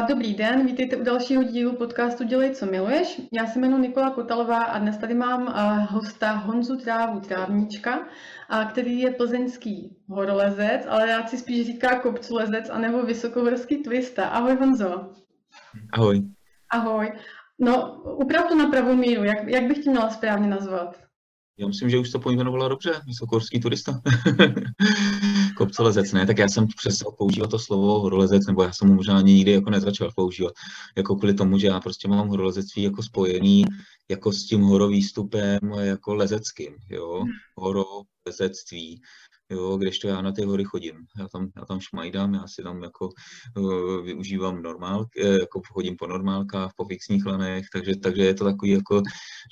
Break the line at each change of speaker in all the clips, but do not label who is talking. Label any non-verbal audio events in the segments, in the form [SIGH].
Dobrý den, vítejte u dalšího dílu podcastu Dělej, co miluješ. Já se jmenuji Nikola Kotalová a dnes tady mám hosta Honzu Trávu Trávníčka, který je plzeňský horolezec, ale já si spíš říká kopculezec anebo vysokohorský twista. Ahoj Honzo.
Ahoj.
Ahoj. No, uprav to na pravou míru, jak, jak bych tě měla správně nazvat?
Já myslím, že už to pojmenovala dobře, vysokohorský turista. [LAUGHS] Kopcolezec, ne? Tak já jsem přestal používat to slovo horolezec, nebo já jsem mu možná ani nikdy jako nezačal používat. Jako kvůli tomu, že já prostě mám horolezectví jako spojený jako s tím horovýstupem jako lezeckým, jo? Hmm. Horolezectví jo, když to já na ty hory chodím. Já tam, já tam šmajdám, já si tam jako uh, využívám normál, uh, jako chodím po normálkách, po fixních lanech, takže, takže je to takový jako,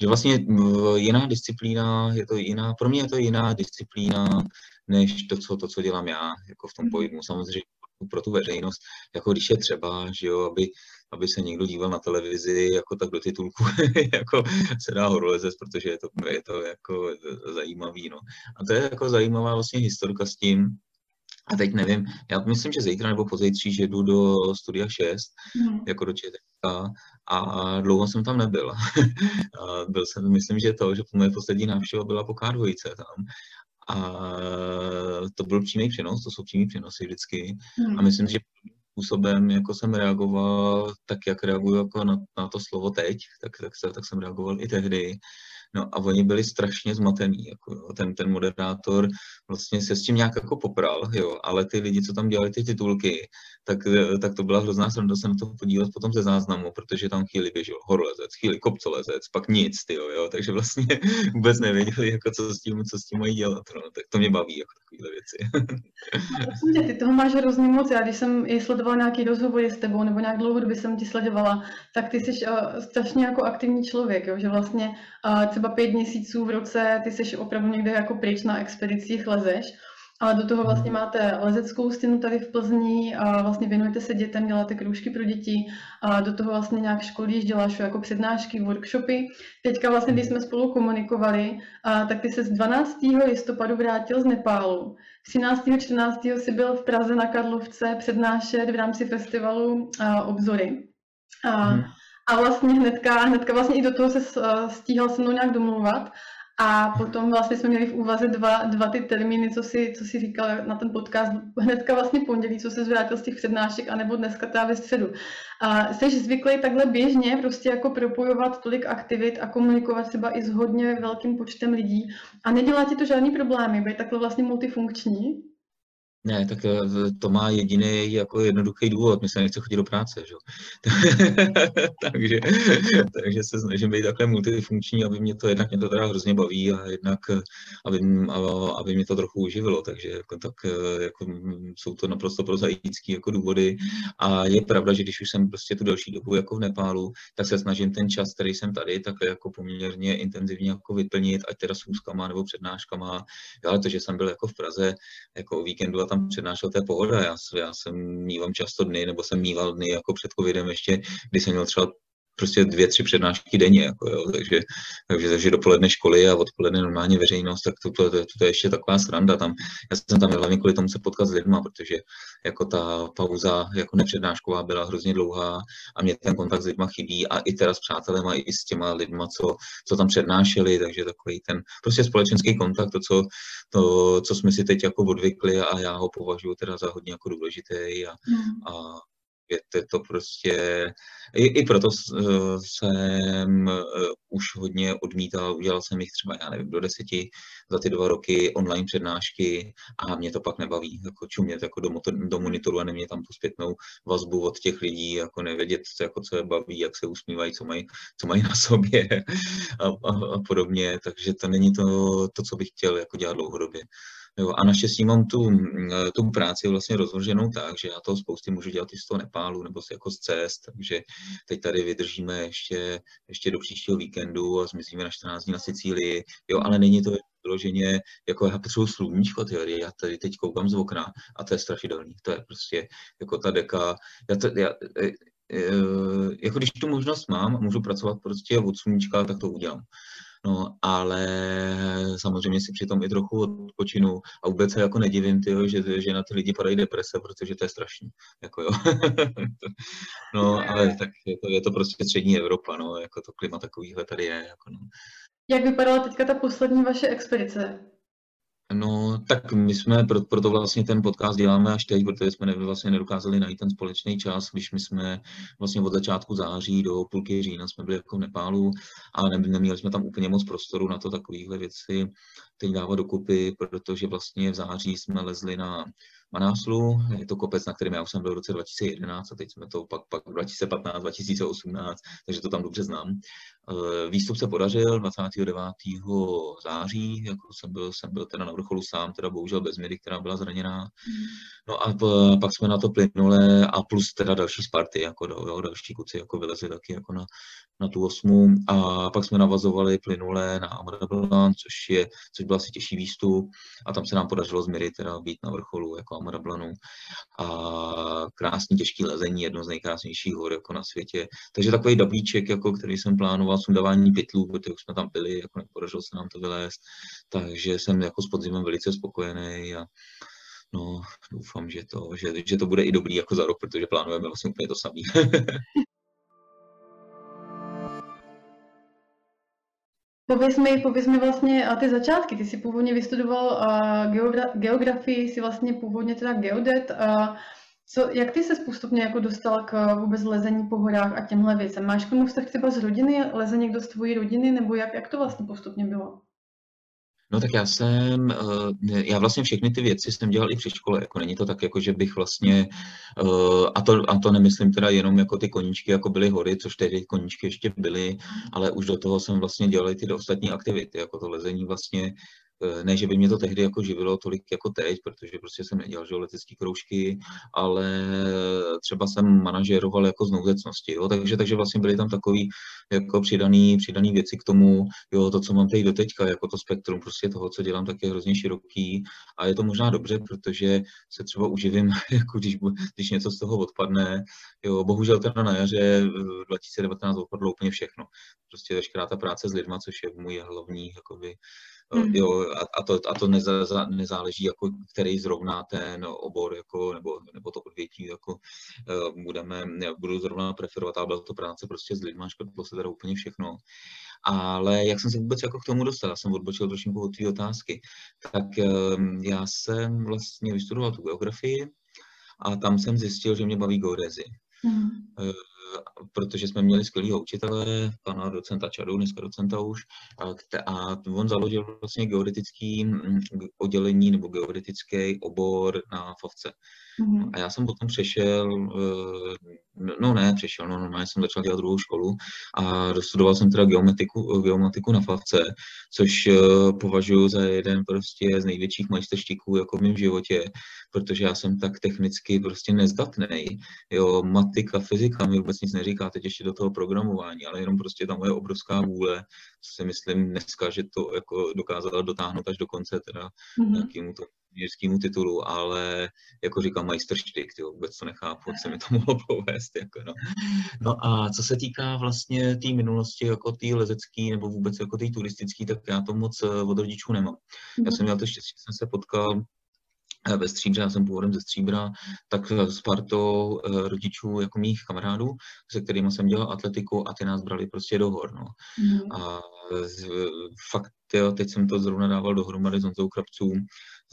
že vlastně uh, jiná disciplína, je to jiná, pro mě je to jiná disciplína, než to, co, to, co dělám já, jako v tom mhm. pohybu. Samozřejmě pro tu veřejnost, jako když je třeba, že jo, aby, aby se někdo díval na televizi, jako tak do titulku, [LAUGHS] jako se dá horolezec, protože je to, je to jako zajímavý, no. A to je jako zajímavá vlastně historka s tím, a teď nevím, já myslím, že zítra nebo pozítří, že jdu do studia 6, mm. jako do ČTK a dlouho jsem tam nebyl. [LAUGHS] a byl jsem, myslím, že to, že moje poslední návštěva byla po k tam a to byl přímý přenos, to jsou přímý přenosy vždycky. Hmm. A myslím, že způsobem, jako jsem reagoval, tak jak reaguju jako na, na to slovo teď, tak, tak, tak jsem reagoval i tehdy. No a oni byli strašně zmatený, jako ten, ten moderátor vlastně se s tím nějak jako popral, jo, ale ty lidi, co tam dělali ty titulky, tak, tak to byla hrozná sranda se na to podívat potom ze záznamu, protože tam chvíli běžel horolezec, chvíli kopcolezec, pak nic, ty jo, takže vlastně [LAUGHS] vůbec nevěděli, jako co s tím, co s tím mají dělat, no, tak to mě baví, jako takovéhle věci.
Myslím, ty toho máš hrozně moc, já když jsem i sledovala nějaký rozhovory s tebou, nebo nějak dlouhodobě jsem ti sledovala, tak ty jsi uh, strašně jako aktivní člověk, jo, že vlastně uh, třeba pět měsíců v roce ty jsi opravdu někde jako pryč na expedicích lezeš, ale do toho vlastně máte lezeckou stěnu tady v Plzni a vlastně věnujete se dětem, děláte kroužky pro děti a do toho vlastně nějak školíš, děláš jako přednášky, workshopy. Teďka vlastně, když jsme spolu komunikovali, a, tak ty se z 12. listopadu vrátil z Nepálu. 13. 14. si byl v Praze na Karlovce přednášet v rámci festivalu a, Obzory. A, hmm. A vlastně hnedka, hnedka vlastně i do toho se stíhal se mnou nějak domluvat. A potom vlastně jsme měli v úvaze dva, dva ty termíny, co si, co si říkal na ten podcast, hnedka vlastně pondělí, co se zvrátil z těch přednášek, anebo dneska teda ve středu. A jsi zvyklý takhle běžně prostě jako propojovat tolik aktivit a komunikovat třeba i s hodně velkým počtem lidí a nedělá ti to žádný problémy, být takhle vlastně multifunkční?
Ne, tak eh, to má jediný jako jednoduchý důvod, my se nechce chodit do práce, že? [LAUGHS] takže, takže se snažím být takhle multifunkční, aby mě to jednak mě to teda hrozně baví a jednak eh, aby, aby mě to trochu uživilo, takže jako, tak eh, jako, jsou to naprosto prozaické jako důvody. A je pravda, že když už jsem prostě tu další dobu jako v Nepálu, tak se snažím ten čas, který jsem tady, takhle jako poměrně intenzivně jako vyplnit, ať teda s úzkama nebo přednáškama, ale to, že jsem byl jako v Praze jako o víkendu a tam přednášel, to je pohoda. Já, já jsem mývám často dny, nebo jsem mýval dny jako před covidem ještě, kdy jsem měl třeba prostě dvě, tři přednášky denně, jako jo, takže, takže, takže dopoledne školy a odpoledne normálně veřejnost, tak to, to, to, to, je ještě taková sranda tam. Já jsem tam hlavně kvůli tomu se potkat s lidma, protože jako ta pauza jako nepřednášková byla hrozně dlouhá a mě ten kontakt s lidma chybí a i teda s přátelema, i s těma lidma, co, co tam přednášeli, takže takový ten prostě společenský kontakt, to co, to, co jsme si teď jako odvykli a já ho považuji teda za hodně jako důležitý a, mm. a je to prostě, i, i proto eh, jsem eh, už hodně odmítal, udělal jsem jich třeba, já nevím, do deseti za ty dva roky online přednášky a mě to pak nebaví, jako čumět jako do, motor, do monitoru a nemě tam tu zpětnou vazbu od těch lidí, jako nevědět, jako co je baví, jak se usmívají, co mají, co mají na sobě [LAUGHS] a, a, a podobně, takže to není to, to, co bych chtěl jako dělat dlouhodobě. Jo, a naštěstí mám tu, mm, tu práci vlastně rozvrženou tak, že já toho spousty můžu dělat i z toho Nepálu nebo jako z cest, takže teď tady vydržíme ještě, ještě do příštího víkendu a zmizíme na 14 dní na Sicílii, jo, ale není to vyloženě, jako já potřebuji sluníčko, tyhle, já tady teď koukám z okna a to je strašidelný, to je prostě jako ta deka, já to, já, e, e, jako když tu možnost mám můžu pracovat prostě od sluníčka, tak to udělám No, ale samozřejmě si přitom i trochu odpočinu a vůbec se jako nedivím, tyjo, že, že na ty lidi padají deprese, protože to je strašný. Jako jo. [LAUGHS] no, ale tak je to, je to prostě střední Evropa, no, jako to klima takovýhle tady je. Jako no.
Jak vypadala teďka ta poslední vaše expedice?
No, tak my jsme, proto, vlastně ten podcast děláme až teď, protože jsme vlastně nedokázali najít ten společný čas, když my jsme vlastně od začátku září do půlky října jsme byli jako v Nepálu a ne, neměli jsme tam úplně moc prostoru na to takovéhle věci teď dávat dokupy, protože vlastně v září jsme lezli na Manáslu, je to kopec, na kterém já už jsem byl v roce 2011 a teď jsme to pak, pak 2015, 2018, takže to tam dobře znám. Eh, výstup se podařil 29. září, jako jsem byl, jsem byl teda na vrcholu sám, teda bohužel bez Miry, která byla zraněná. No a pak jsme na to plynule a plus teda další Sparty, jako jo, další kuci jako vylezli taky jako na, na tu osmu a pak jsme navazovali plynule na Amrablan, což je, což byl asi těžší výstup a tam se nám podařilo z Miry teda být na vrcholu jako Amrablanu a krásný těžký lezení, jedno z nejkrásnějších hor jako na světě. Takže takový dablíček, jako který jsem plánoval, sundávání pytlů, protože jsme tam byli, jako nepodařilo se nám to vylézt, takže jsem jako s podzimem velice spokojený a no, doufám, že to, že, že to bude i dobrý jako za rok, protože plánujeme vlastně úplně to samé. [LAUGHS]
Pověz mi, pověz mi vlastně a ty začátky. Ty jsi původně vystudoval uh, geogra- geografii, jsi vlastně původně teda geodet. Uh, co, jak ty se postupně jako dostal k vůbec lezení po horách a těmhle věcem? Máš k tomu vztah třeba z rodiny? Leze někdo z tvojí rodiny? Nebo jak, jak to vlastně postupně bylo?
No tak já jsem, eh, já vlastně všechny ty věci jsem dělal i při škole, jako není to tak, jako že bych vlastně, eh, a to, a to nemyslím teda jenom jako ty koníčky, jako byly hory, což tedy koníčky ještě byly, ale už do toho jsem vlastně dělal i ty ostatní aktivity, jako to lezení vlastně Eh, ne, že by mě to tehdy jako živilo tolik jako teď, protože prostě jsem nedělal že kroužky, ale třeba jsem manažeroval jako z nouzecnosti, jo, takže, takže vlastně byly tam takový jako přidaný, přidaný věci k tomu, jo, to, co mám teď do teďka, jako to spektrum prostě toho, co dělám, tak je hrozně široký. A je to možná dobře, protože se třeba uživím, [LAUGHS] jako když, když něco z toho odpadne, jo, bohužel teda na jaře 2019 odpadlo úplně všechno, prostě veškerá ta práce s lidma, což je můj hlavní, jakoby, Mm. Jo, a, a, to, a to neza, nezáleží, jako, který zrovna ten obor jako, nebo, nebo to odvětí jako, uh, budeme, budu zrovna preferovat, ale byla to práce prostě s lidmi, škodilo se teda úplně všechno. Ale jak jsem se vůbec jako k tomu dostal, já jsem odbočil trošku od té otázky, tak um, já jsem vlastně vystudoval tu geografii a tam jsem zjistil, že mě baví geodezy. Mm. Uh, protože jsme měli skvělého učitele, pana docenta Čadu, dneska docenta už, a on založil vlastně geodetický mm, oddělení nebo geodetický obor na FOVce. Mm-hmm. A já jsem potom přešel, eh, no ne, přešel, no normálně jsem začal dělat druhou školu a dostudoval jsem teda geomatiku, geomatiku na FAVce, což eh, považuji za jeden prostě z největších majstrštíků jako v mém životě, protože já jsem tak technicky prostě nezdatný. Jo, matika, fyzika mi vůbec nic neříká, teď ještě do toho programování, ale jenom prostě ta moje obrovská vůle, co si myslím dneska, že to jako dokázala dotáhnout až do konce teda mm-hmm. nějakému to inženýrskému titulu, ale jako říkám majsterštyk, ty vůbec to nechápu, jak se mi to [LAUGHS] mohlo povést. Jako no. no a co se týká vlastně té tý minulosti, jako té lezecké nebo vůbec jako té turistické, tak já to moc eh, od rodičů nemám. Já mhm. jsem měl to štěstí, že jsem se potkal ve Stříbře, já jsem původem ze Stříbra, tak s partou eh, rodičů jako mých kamarádů, se kterými jsem dělal atletiku a ty nás brali prostě do hor. No. Mm. A fakt, jo, teď jsem to zrovna dával dohromady s Honzou Krabců,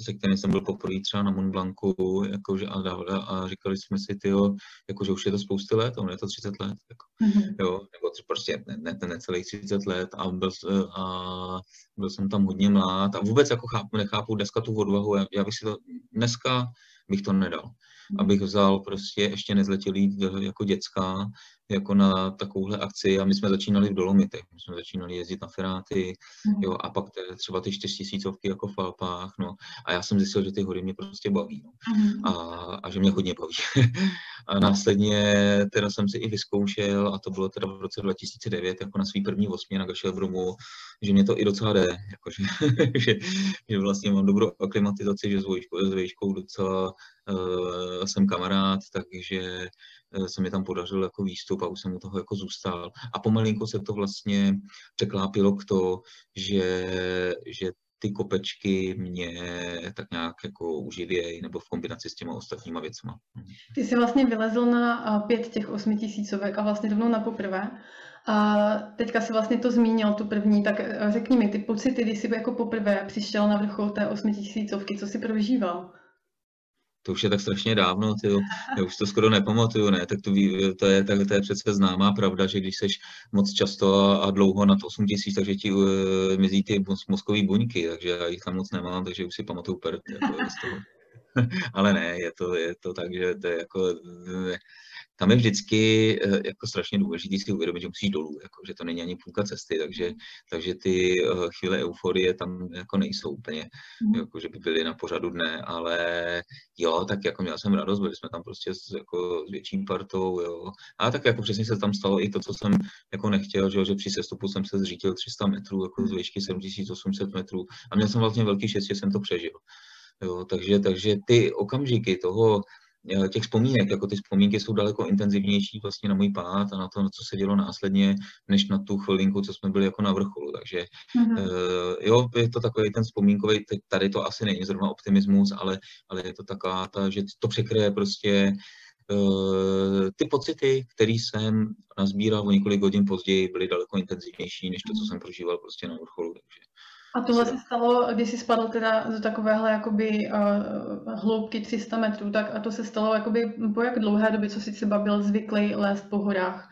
se kterým jsem byl poprvé třeba na Mont Blancu, jakože a, dával, a říkali jsme si, tyjo, jakože už je to spousty let, on je to 30 let, jako, mm-hmm. jo, nebo prostě ne, ne, ne celých 30 let a byl, a byl jsem tam hodně mlád a vůbec jako chápu, nechápu dneska tu odvahu, já, já bych si to, dneska bych to nedal, mhm. abych vzal prostě ještě nezletilý jako děcka jako na takovouhle akci a my jsme začínali v Dolomitech, my jsme začínali jezdit na Feráty, mm. jo, a pak třeba ty čtyřtisícovky jako v Alpách, no, a já jsem zjistil, že ty hory mě prostě baví, no, mm. a, a že mě hodně baví. [LAUGHS] a následně teda jsem si i vyzkoušel, a to bylo teda v roce 2009, jako na svý první osmě na Gašelbromu, že mě to i docela jde, jako že, [LAUGHS] že, že vlastně mám dobrou aklimatizaci, že s výškou docela jsem kamarád, takže se mi tam podařil jako výstup a už jsem u toho jako zůstal. A pomalinko se to vlastně překlápilo k to, že, že ty kopečky mě tak nějak jako uživějí nebo v kombinaci s těma ostatníma věcma.
Ty jsi vlastně vylezl na pět těch osmi tisícovek a vlastně rovnou na poprvé. A teďka si vlastně to zmínil, tu první, tak řekni mi ty pocity, když jsi jako poprvé přišel na vrchol té osmitisícovky, co jsi prožíval?
To už je tak strašně dávno, tyjo. já už to skoro nepamatuju, ne, tak to, ví, to, je, tak, to je přece známá pravda, že když seš moc často a, dlouho nad 8 tisíc, takže ti uh, mizí ty mozkové buňky, takže já jich tam moc nemám, takže už si pamatuju per, jako. [LAUGHS] Ale ne, je to, je to tak, že to je jako, tam je vždycky eh, jako strašně důležité si uvědomit, že musíš dolů, jako, že to není ani půlka cesty, takže, takže ty eh, chvíle euforie tam jako nejsou úplně, mm. jako, že by byly na pořadu dne, ale jo, tak jako měl jsem radost, byli jsme tam prostě s, jako, s větším partou, jo. A tak jako přesně se tam stalo i to, co jsem jako nechtěl, že, že při sestupu jsem se zřítil 300 metrů, jako z výšky 7800 metrů a měl jsem vlastně velký štěstí, že jsem to přežil. Jo, takže, takže ty okamžiky toho, těch vzpomínek, jako ty vzpomínky jsou daleko intenzivnější vlastně na můj pád a na to, co se dělo následně, než na tu chvilinku, co jsme byli jako na vrcholu. Takže mm-hmm. uh, jo, je to takový ten vzpomínkový, tady to asi není zrovna optimismus, ale, ale je to taková ta, že to překryje prostě uh, ty pocity, které jsem nazbíral o několik hodin později, byly daleko intenzivnější, než to, co jsem prožíval prostě na vrcholu. Takže
a tohle se stalo, když jsi spadl teda do takovéhle jakoby uh, hloubky 300 metrů, tak a to se stalo jakoby po jak dlouhé době, co jsi třeba byl zvyklý lézt po horách?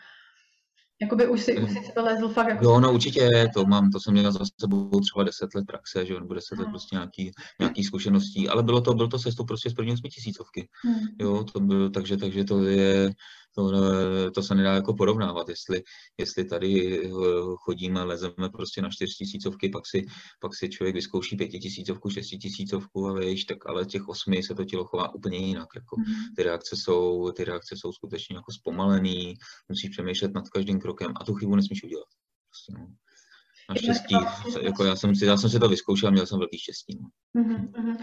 Jakoby už si, už si lezl fakt jako...
Jo, no určitě, to mám, to jsem měl za sebou třeba 10 let praxe, že jo, nebo 10 let prostě nějaký, nějaký zkušeností, ale bylo to, bylo to cestou prostě z první osmi tisícovky, hmm. jo, to bylo, takže, takže to je, to, to se nedá jako porovnávat, jestli, jestli tady eh, chodíme, lezeme prostě na čtyřtisícovky, pak si, pak si člověk vyzkouší pětitisícovku, šestitisícovku a víš, tak ale těch osmi se to tělo chová úplně jinak, jako mhm. ty reakce jsou, ty reakce jsou skutečně jako zpomalený, musíš přemýšlet nad každým krokem a tu chybu nesmíš udělat. Prostě, no. Naštěstí, jako já jsem, si, já jsem si to vyzkoušel a měl jsem velký štěstí.
Uh-huh,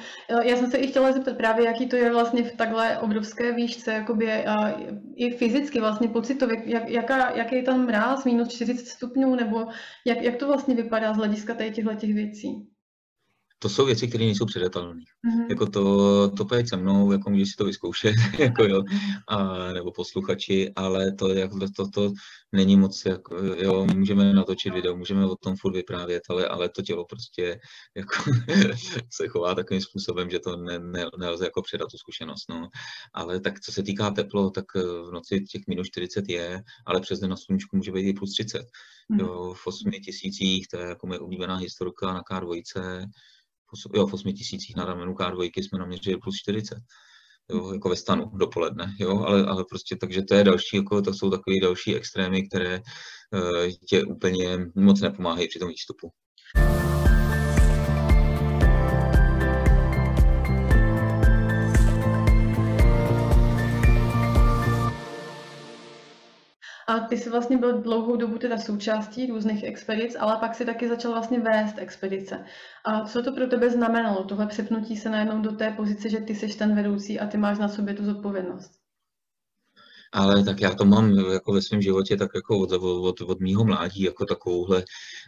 Já jsem se i chtěla zeptat právě, jaký to je vlastně v takhle obrovské výšce, jakoby, a i fyzicky vlastně pocitově, jak, jaká, jaký je tam mráz, minus 40 stupňů, nebo jak, jak to vlastně vypadá z hlediska těchto těch věcí?
To jsou věci, které nejsou předatelné. Mm-hmm. Jako to, to pojď se mnou, jako můžeš si to vyzkoušet, [LAUGHS] jako jo, a, nebo posluchači, ale to, jako, to, to není moc, jako, jo, můžeme natočit video, můžeme o tom furt vyprávět, ale, ale to tělo prostě jako, [LAUGHS] se chová takovým způsobem, že to ne, ne, nelze jako předat tu zkušenost, no. Ale tak co se týká teplo, tak eh, v noci těch minus 40 je, ale přes den na sluníčku může být i plus 30. Mm-hmm. Jo, v 8 tisících, to je jako moje oblíbená historka na K2, jo, v 8 tisících na ramenu K2 jsme naměřili plus 40. Jo, jako ve stanu dopoledne, jo, ale, ale prostě takže to je další, jako to jsou takové další extrémy, které uh, tě úplně moc nepomáhají při tom výstupu.
A ty jsi vlastně byl dlouhou dobu teda součástí různých expedic, ale pak si taky začal vlastně vést expedice. A co to pro tebe znamenalo, tohle přepnutí se najednou do té pozice, že ty jsi ten vedoucí a ty máš na sobě tu zodpovědnost?
Ale tak já to mám jako ve svém životě tak jako od, od, od mýho mládí jako takovouhle,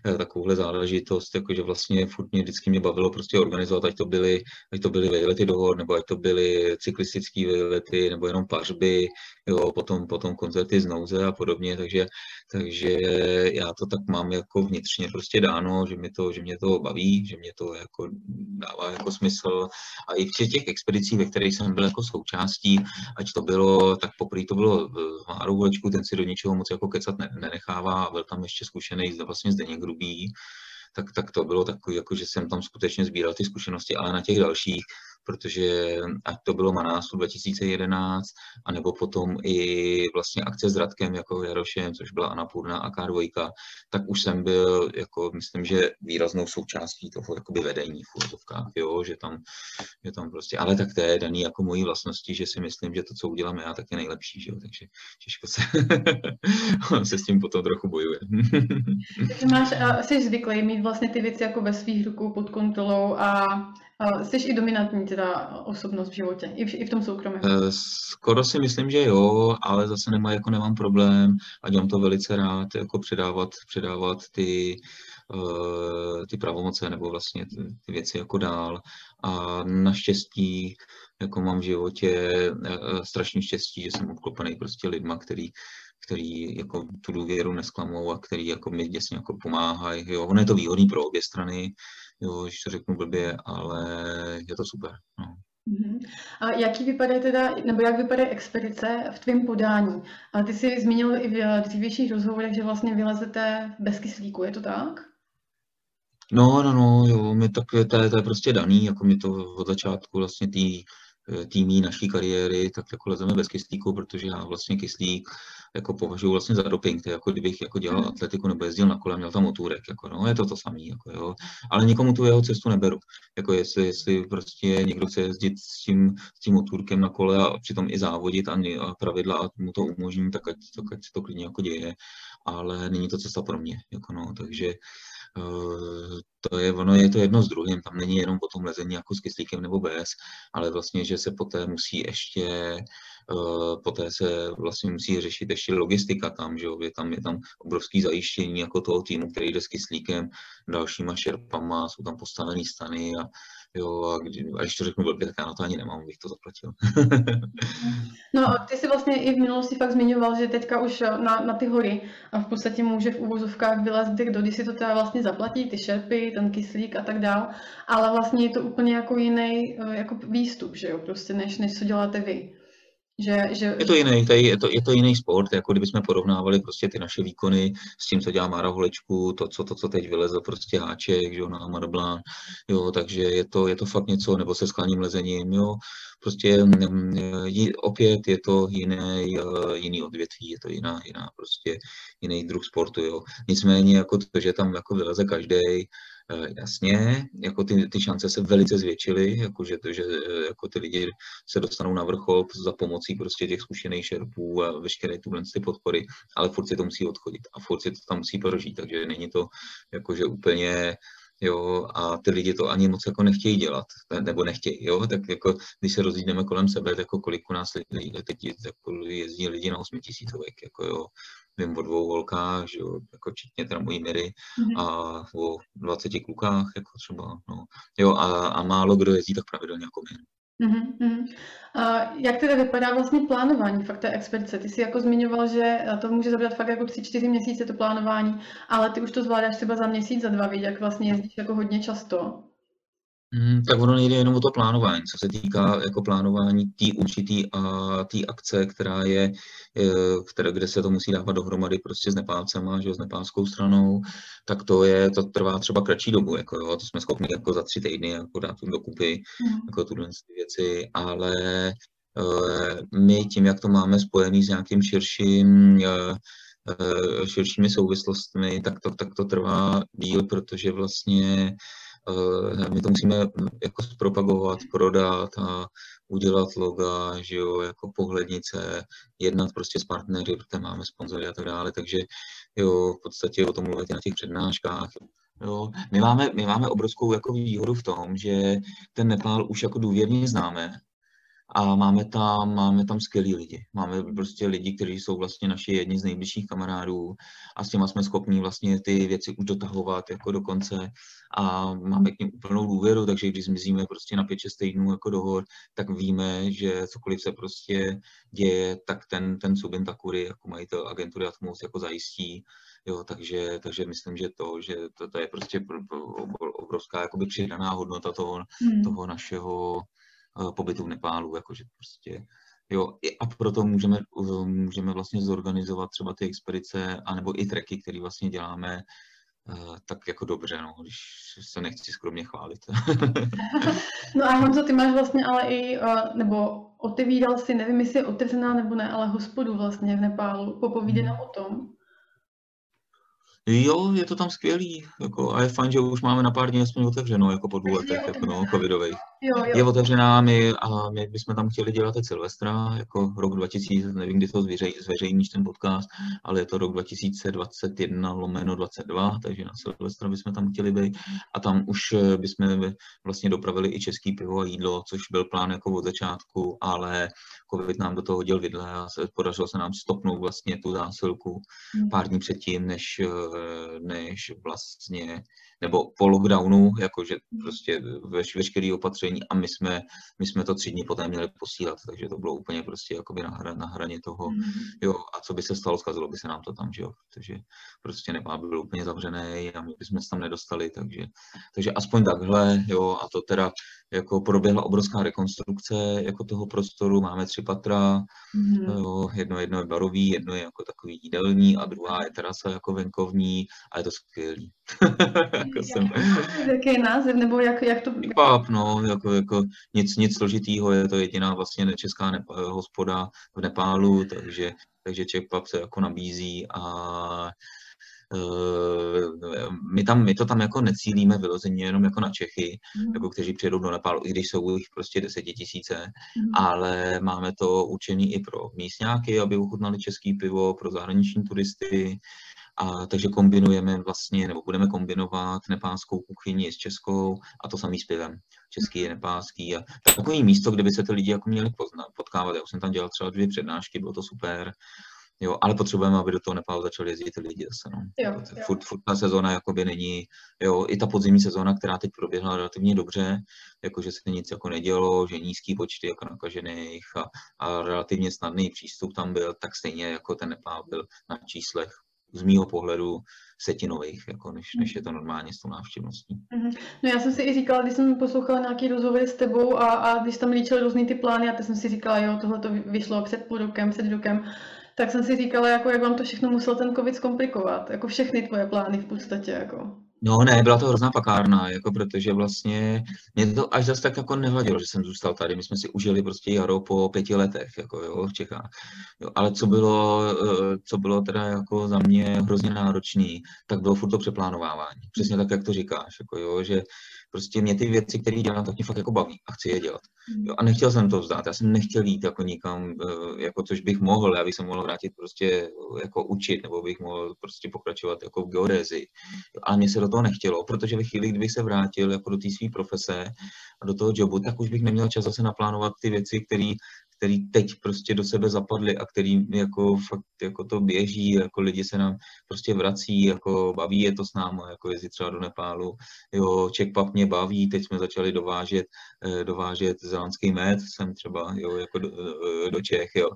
eh, takovouhle záležitost, jako že vlastně furt mě vždycky mě bavilo prostě organizovat, ať to byly, ať to byly vejlety do hor, nebo ať to byly cyklistické vejlety, nebo jenom pařby, jo, potom, potom koncerty z nouze a podobně, takže, takže já to tak mám jako vnitřně prostě dáno, že mě to, že mě to baví, že mě to jako dává jako smysl. A i v těch expedicích, ve kterých jsem byl jako součástí, ať to bylo, tak poprvé to bylo Vlečku, ten si do ničeho moc jako kecat nenechává, byl tam ještě zkušený vlastně Zdeněk Grubý, tak, tak to bylo takový, jako že jsem tam skutečně sbíral ty zkušenosti, ale na těch dalších protože ať to bylo Manásu 2011, anebo potom i vlastně akce s Radkem jako Jarošem, což byla Anapurna a K2, tak už jsem byl, jako myslím, že výraznou součástí toho jakoby vedení v úvodovkách, jo, že tam, že tam prostě, ale tak to je daný jako mojí vlastnosti, že si myslím, že to, co udělám já, tak je nejlepší, že jo, takže těžko se, [LAUGHS] se s tím potom trochu bojuje. [LAUGHS]
Takže máš, jsi zvyklý mít vlastně ty věci jako ve svých rukou pod kontrolou a jsi i dominantní teda osobnost v životě, i v, i v tom soukromém?
Skoro si myslím, že jo, ale zase nemá, jako nemám problém a dělám to velice rád, jako předávat, předávat ty, ty pravomoce nebo vlastně ty, věci jako dál. A naštěstí jako mám v životě strašně štěstí, že jsem obklopený prostě lidma, který, který jako tu důvěru nesklamou a který jako mi děsně jako pomáhají. Jo. Ono je to výhodný pro obě strany, jo, když to řeknu blbě, ale je to super. No.
Mhm. A jaký vypadá teda, nebo jak vypadají expedice v tvém podání? A ty jsi zmínil i v dřívějších rozhovorech, že vlastně vylezete bez kyslíku, je to tak?
No, no, no, jo, my tak, to je, to je prostě daný, jako mi to od začátku vlastně tý, týmí naší kariéry, tak jako lezeme bez kyslíku, protože já vlastně kyslík jako považuji vlastně za doping, to je jako kdybych jako dělal mhm. atletiku nebo jezdil na kole, měl tam motůrek, jako no, je to to samé, jako jo. Ale nikomu tu jeho cestu neberu. Jako jestli, jestli prostě někdo chce jezdit s tím, s tím motůrkem na kole a přitom i závodit a, a pravidla a mu to umožní, tak ať, tak ať se to klidně jako děje, ale není to cesta pro mě, jako no, takže Eh, to je, ono je to jedno s druhým, tam není jenom o tom lezení jako s kyslíkem nebo bez, ale vlastně, že se poté musí ještě, eh, poté se vlastně musí řešit ještě logistika tam, že jo, je tam, je tam obrovský zajištění jako toho týmu, který jde s kyslíkem, dalšíma šerpama, jsou tam postavený stany a Jo, a, kdy, a když to řeknu blbě, tak já na to ani nemám, bych to zaplatil.
no a ty jsi vlastně i v minulosti fakt zmiňoval, že teďka už na, na ty hory a v podstatě může v uvozovkách vylezit kdo, když si to teda vlastně zaplatí, ty šerpy, ten kyslík a tak dál, ale vlastně je to úplně jako jiný eh, jako výstup, že jo, prostě než, než co děláte vy. Že, že...
Je to jiný, tady je to, je to jiný sport, jako kdybychom porovnávali prostě ty naše výkony s tím, co dělá Mára Holečku, to, co, to, co teď vylezl prostě háček, jo, na Marblán, jo, takže je to, je to fakt něco, nebo se skláním lezením, jo, prostě mm, opět je to jiný, eh, jiný odvětví, je to jiná, jiná prostě jiný druh sportu, jo. Nicméně jako to, že tam jako vyleze každý, jasně, jako ty, ty šance se velice zvětšily, jako že, že eh, jako ty lidi se dostanou na vrchol za pomocí prostě těch zkušených šerpů a veškeré tuhle ty podpory, ale furt si to musí odchodit a furt si to tam musí prožít, takže není to jako, že úplně jo, a ty lidi to ani moc jako nechtějí dělat, nebo nechtějí, jo, tak jako když se rozjídeme kolem sebe, tak jako kolik u nás lidí, teď jako jezdí lidi na 8 tisícovek, jako jo, vím o dvou holkách, že jo, jako včetně teda mojí Miry mm-hmm. a o 20 klukách, jako třeba, no. Jo, a, a málo kdo jezdí tak pravidelně jako my.
Mm-hmm. A jak teda vypadá vlastně plánování fakt té expedice? Ty jsi jako zmiňoval, že to může zabrat fakt jako tři, čtyři měsíce to plánování, ale ty už to zvládáš třeba za měsíc, za dva, víš, jak vlastně jezdíš jako hodně často.
Hmm, tak ono nejde jenom o to plánování, co se týká jako plánování té určitý a té akce, která je, které, kde se to musí dávat dohromady prostě s Nepálcema, že s nepálskou stranou, tak to je, to trvá třeba kratší dobu, jako jo, to jsme schopni jako za tři týdny jako dát dokupy, mm. jako tuhle věci, ale uh, my tím, jak to máme spojený s nějakým širším uh, širšími souvislostmi, tak to, tak to trvá díl, protože vlastně my to musíme hm, jako zpropagovat, prodat a udělat loga, že jo, jako pohlednice, jednat prostě s partnery, protože máme sponzory a tak dále, takže jo, v podstatě o tom mluvit na těch přednáškách. Jo. My, máme, my máme obrovskou jako výhodu v tom, že ten Nepál už jako důvěrně známe, a máme tam, máme tam skvělý lidi. Máme prostě lidi, kteří jsou vlastně naši jedni z nejbližších kamarádů a s těma jsme schopni vlastně ty věci už dotahovat jako do konce a máme k ním úplnou důvěru, takže když zmizíme prostě na 5-6 týdnů jako dohod, tak víme, že cokoliv se prostě děje, tak ten, ten Subin Takuri jako majitel agentury Atmos jako zajistí. Jo, takže, takže myslím, že to, že to, to je prostě obrovská jakoby přidaná hodnota toho, hmm. toho našeho Eh, pobytu v Nepálu, jakože prostě Jo, a proto můžeme, eh, můžeme vlastně zorganizovat třeba ty expedice, anebo i treky, které vlastně děláme, eh, tak jako dobře, no, když se nechci skromně chválit. [LAUGHS]
no a Honzo, ty máš vlastně ale i, nebo otevíral si, nevím, jestli je otevřená nebo ne, ale hospodu vlastně v Nepálu. Popovídej nám o tom.
Jo, je to tam skvělý, jako, a je fajn, že už máme na pár dní aspoň otevřeno, jako po dvou letech, jako no, covidových.
Jo, jo.
Je otevřená my a my bychom tam chtěli dělat teď Silvestra, jako rok 2000, nevím, kdy to zveřej, zveřejníš ten podcast, ale je to rok 2021 lomeno 22, takže na Silvestra bychom tam chtěli být a tam už eh, bychom vlastně dopravili i český pivo a jídlo, což byl plán jako od začátku, ale covid nám do toho hodil vidle a se, podařilo se nám stopnout vlastně tu zásilku
Hmm.
pár dní předtím, než, eh, než vlastně, nebo po lockdownu, jakože prostě veš, veškerý opatření a my jsme, my jsme to tři dny poté měli posílat, takže to bylo úplně prostě jakoby na, hra, na hraně toho,
Mhm.
jo, a co by se stalo, zkazilo by se nám to tam, že jo, protože prostě Nepál byl úplně zavřený a my bychom se tam nedostali, takže, takže aspoň takhle, jo, a to teda jako proběhla obrovská rekonstrukce jako toho prostoru, máme tři patra,
Mhm.
Jo, jedno, jedno je barový, jedno je jako takový jídelní a druhá je terasa jako venkovní a je to skvělý. [LAUGHS] jako jsem,
Jaký je název, nebo jak, jak to...
Pap, no, jako, jako nic, nic složitýho, je to jediná vlastně česká nepa, hospoda v Nepálu, takže, takže Czech Pub se jako nabízí a eh, my, tam, my to tam jako necílíme vyloženě jenom jako na Čechy,
Mhm.
jako kteří přijedou do Nepálu, i když jsou jich prostě desetitisíce,
Mhm.
ale máme to určený i pro místňáky, aby ochutnali český pivo, pro zahraniční turisty, a takže kombinujeme vlastně, nebo budeme kombinovat nepálskou kuchyni s českou a to samý s pivem. Český je nepálský a takový místo, kde by se ty lidi jako měli poznat, potkávat. Já už jsem tam dělal třeba dvě přednášky, bylo to super. Jo, ale potřebujeme, aby do toho Nepálu začali jezdit ty lidi zase. No.
Jo,
Jako
jo.
Furt, furt ta sezóna jakoby není, jo, i ta podzimní sezóna, která teď proběhla relativně dobře, jakože se nic jako nedělo, že nízký počty jako nakažených a, a relativně snadný přístup tam byl, tak stejně jako ten Nepál byl na číslech z mýho pohledu setinových, jako než, než je to normálně s tou návštěvností.
Mhm. No já jsem si i říkala, když jsem poslouchala nějaký rozhovor s tebou a, a když tam líčil různý ty plány a teď jsem si říkala, jo, tohle to vyšlo před půl rokem, před rokem, tak jsem si říkala, jako jak vám to všechno musel ten covid zkomplikovat, jako všechny tvoje plány v podstatě, jako.
No ne, byla to hrozná pakárna, jako protože vlastně mě to až zase tak jako nevadilo, že jsem zůstal tady. My jsme si užili prostě jaro po pěti letech, jako jo, v Čechách. Jo, ale co bylo, eh, co bylo teda jako za mě hrozně náročný, tak bylo furt to přeplánovávání. Přesně tak, jak to říkáš, jako jo, že prostě mě ty věci, které dělám, tak mě fakt jako baví a chci je dělat. Jo, a nechtěl jsem to vzdát, já jsem nechtěl jít jako nikam, eh, jako což bych mohl, já bych se mohl vrátit prostě eh, jako učit, nebo bych mohl prostě pokračovat jako v geodézii. Jo, ale mně se do toho nechtělo, protože ve chvíli, kdybych se vrátil jako do té své profese a do toho jobu, tak už bych neměl čas zase naplánovat ty věci, které který teď prostě do sebe zapadly a který jako fakt jako to běží, jako lidi se nám prostě vrací, jako baví je to s námi, jako jezdit třeba do Nepálu, jo, Pub mě baví, teď jsme začali dovážet, eh, dovážet zelandský med sem třeba, jo, jako do, eh, do Čech, jo.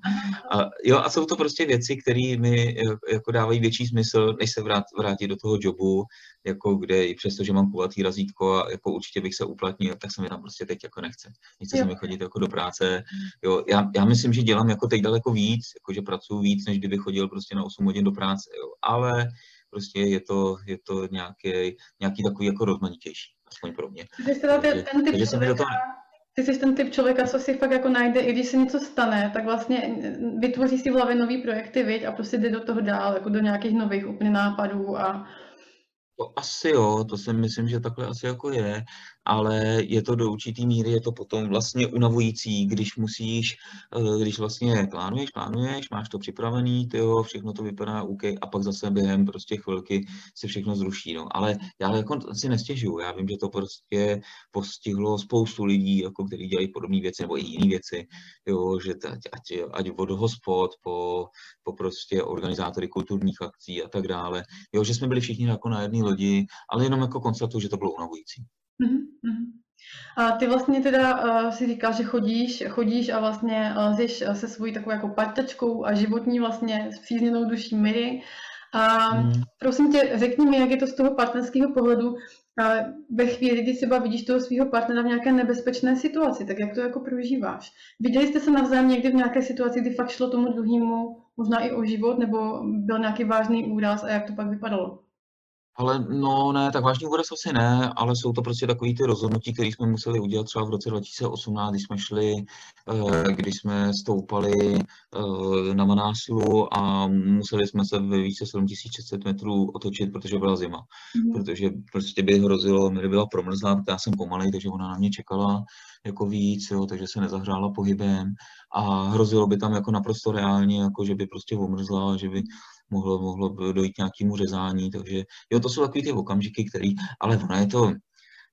A, jo, a jsou to prostě věci, které mi eh, jako dávají větší smysl, než se vrát, vrátit do toho jobu, jako kde i přesto, že mám kulatý razítko a jako určitě bych se uplatnil, tak se mi tam prostě teď jako nechce. Nechce
Jo.
se mi chodit jako do práce. Jo, já, já myslím, že dělám jako teď daleko víc, jako že pracuji víc, než kdybych chodil prostě na 8 hodin do práce, jo. Ale prostě je to, je to nějaký, nějaký takový jako rozmanitější, aspoň pro mě.
Ty jsi teda ten, typ
takže
člověka,
toho-
ty jsi ten typ člověka, co si fakt jako najde, i když se něco stane, tak vlastně vytvoří si v hlavě nový projekty, viď, a prostě jde do toho dál, jako do nějakých nových úplně nápadů a
To asi jo, to si myslím, že takhle asi jako je, ale je to do určitý míry, je to potom vlastně unavující, když musíš, eh, když vlastně plánuješ, plánuješ, máš to připravený, tyjo, všechno to vypadá OK a pak zase během prostě chvilky se všechno zruší, no. Ale já jako si nestěžuju, já vím, že to prostě postihlo spoustu lidí, jako kteří dělají podobné věci nebo i jiné věci, jo, že ať, ať, ať od hospod po, po prostě organizátory kulturních akcí a tak dále, jo, že jsme byli všichni jako na jedné lodi, ale jenom jako konstatuju, že to bylo unavující.
Mhm, mhm. A ty vlastně teda uh, si říkal, že chodíš, chodíš a vlastně lezeš uh, se svojí takovou jako partačkou a životní vlastně zpřízněnou duší Miri. A
Hmm.
prosím tě, řekni mi, jak je to z toho partnerského pohledu, a ve chvíli, kdy třeba vidíš toho svého partnera v nějaké nebezpečné situaci, tak jak to jako prožíváš? Viděli jste se navzájem někdy v nějaké situaci, kdy fakt šlo tomu druhému možná i o život, nebo byl nějaký vážný úraz a jak to pak vypadalo?
Ale no ne, tak vážný úraz asi ne, ale jsou to prostě takové ty rozhodnutí, které jsme museli udělat třeba v roce 2018, když jsme šli, eh, když jsme stoupali eh, na Manáslu a museli jsme se ve více 7600 metrů otočit, protože byla zima. Mm. Protože prostě by hrozilo, mi byla promrzlá, já jsem pomalej, takže ona na mě čekala jako víc, jo, takže se nezahřála pohybem a hrozilo by tam jako naprosto reálně, jako že by prostě omrzla, že by mohlo, mohlo dojít nějakému řezání, takže jo, to jsou takové ty okamžiky, které, ale ono je to,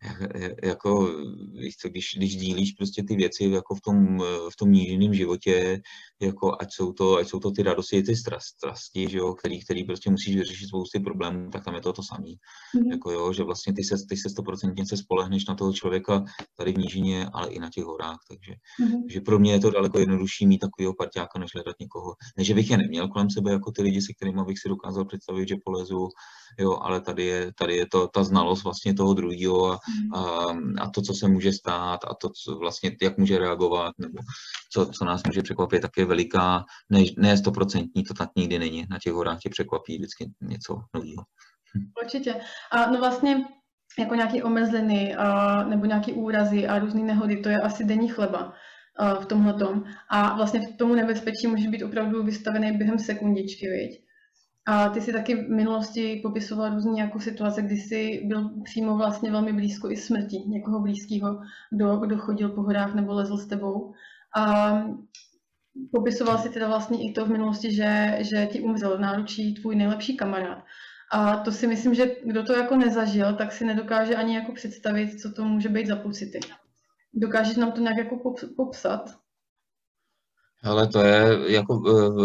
[LAUGHS] jako, víš co, když, když dílíš prostě ty věci jako v tom, v tom níženém životě, jako ať jsou to, ať jsou to ty radosti, ty strasti, že jo, který, který prostě musíš vyřešit spousty problémů, tak tam je to to samé. Mm-hmm. Jako jo, že vlastně ty se, ty se stoprocentně se spolehneš na toho člověka tady v nížině, ale i na těch horách, takže, mm-hmm. že pro mě je to daleko jednodušší mít takového parťáka, než hledat někoho. Ne, že bych je neměl kolem sebe jako ty lidi, se kterými bych si dokázal představit, že polezu, jo, ale tady je, tady je to ta znalost vlastně toho druhého a, a, a to, co se může stát a to, co vlastně, jak může reagovat, nebo co, co nás může překvapit, tak je veliká, ne, ne stoprocentní, to tak nikdy není. Na těch horách tě překvapí vždycky něco nového.
Určitě. A no vlastně jako nějaké omezliny a, nebo nějaké úrazy a různé nehody, to je asi denní chleba v tomhle A vlastně v tomu nebezpečí může být opravdu vystavený během sekundičky, viď? A ty si taky v minulosti popisoval různé jako situace, kdy jsi byl přímo vlastně velmi blízko i smrti někoho blízkého, kdo, kdo chodil po horách nebo lezl s tebou. A popisoval si teda vlastně i to v minulosti, že, že ti umřel v náručí tvůj nejlepší kamarád. A to si myslím, že kdo to jako nezažil, tak si nedokáže ani jako představit, co to může být za pocity. Dokážeš nám to nějak jako popsat?
Ale to je, jako,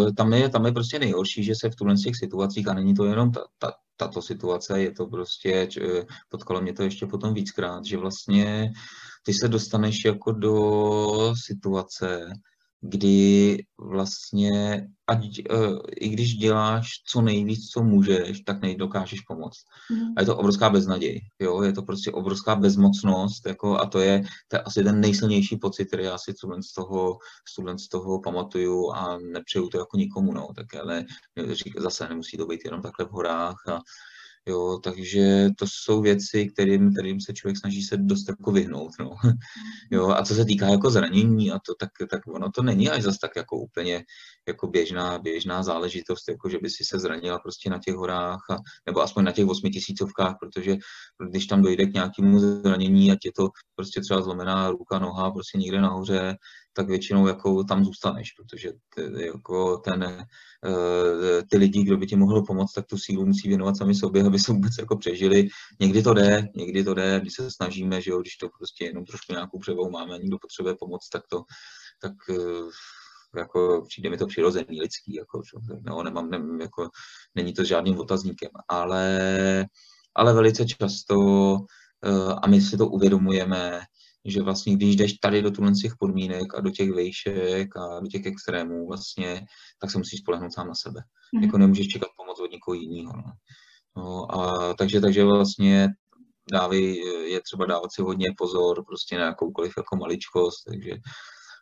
eh, tam je, tam je prostě nejhorší, že se v tuhle těch situacích, a není to jenom ta, ta, tato situace, je to prostě, potkalo mě to ještě potom víckrát, že vlastně ty se dostaneš jako do situace, kdy vlastně, ať, uh, i když děláš co nejvíc, co můžeš, tak nedokážeš pomoct. Mm. A je to obrovská beznaděj, jo, je to prostě obrovská bezmocnost, jako, a to je, to je asi ten nejsilnější pocit, který já si z toho, z toho pamatuju a nepřeju to jako nikomu, no, tak ale zase nemusí to být jenom takhle v horách a Jo, takže to jsou věci, kterým, kterým se člověk snaží se dost jako vyhnout. No. [LAUGHS] Jo, a co se týká jako zranění a to, tak, tak ono to není až zase tak jako úplně jako běžná, běžná záležitost, jako že by si se zranila prostě na těch horách, a, nebo aspoň na těch osmitisícovkách, protože když tam dojde k nějakému zranění, ať je to prostě třeba zlomená ruka, noha, prostě někde nahoře, tak většinou jako tam zůstaneš, protože ty, jako ten, eh, ty lidi, kdo by ti mohl pomoct, tak tu sílu musí věnovat sami sobě, aby se vůbec jako přežili. Někdy to jde, někdy to jde, když se snažíme, že jo, když to prostě jenom trošku nějakou převou máme někdo potřebuje pomoc, tak to, tak eh, jako přijde mi to přirozený, lidský, jako, no, nemám, nem, jako, není to žádným otazníkem, ale, ale velice často, eh, a my si to uvědomujeme, že vlastně když jdeš tady do těch podmínek a do těch vejšek a do těch extrémů vlastně, tak se musíš spolehnout sám na sebe. Mm-hmm. Jako nemůžeš čekat pomoc od někoho jiného. No. No, a takže, takže vlastně dávy, je třeba dávat si hodně pozor prostě na jakoukoliv jako maličkost, takže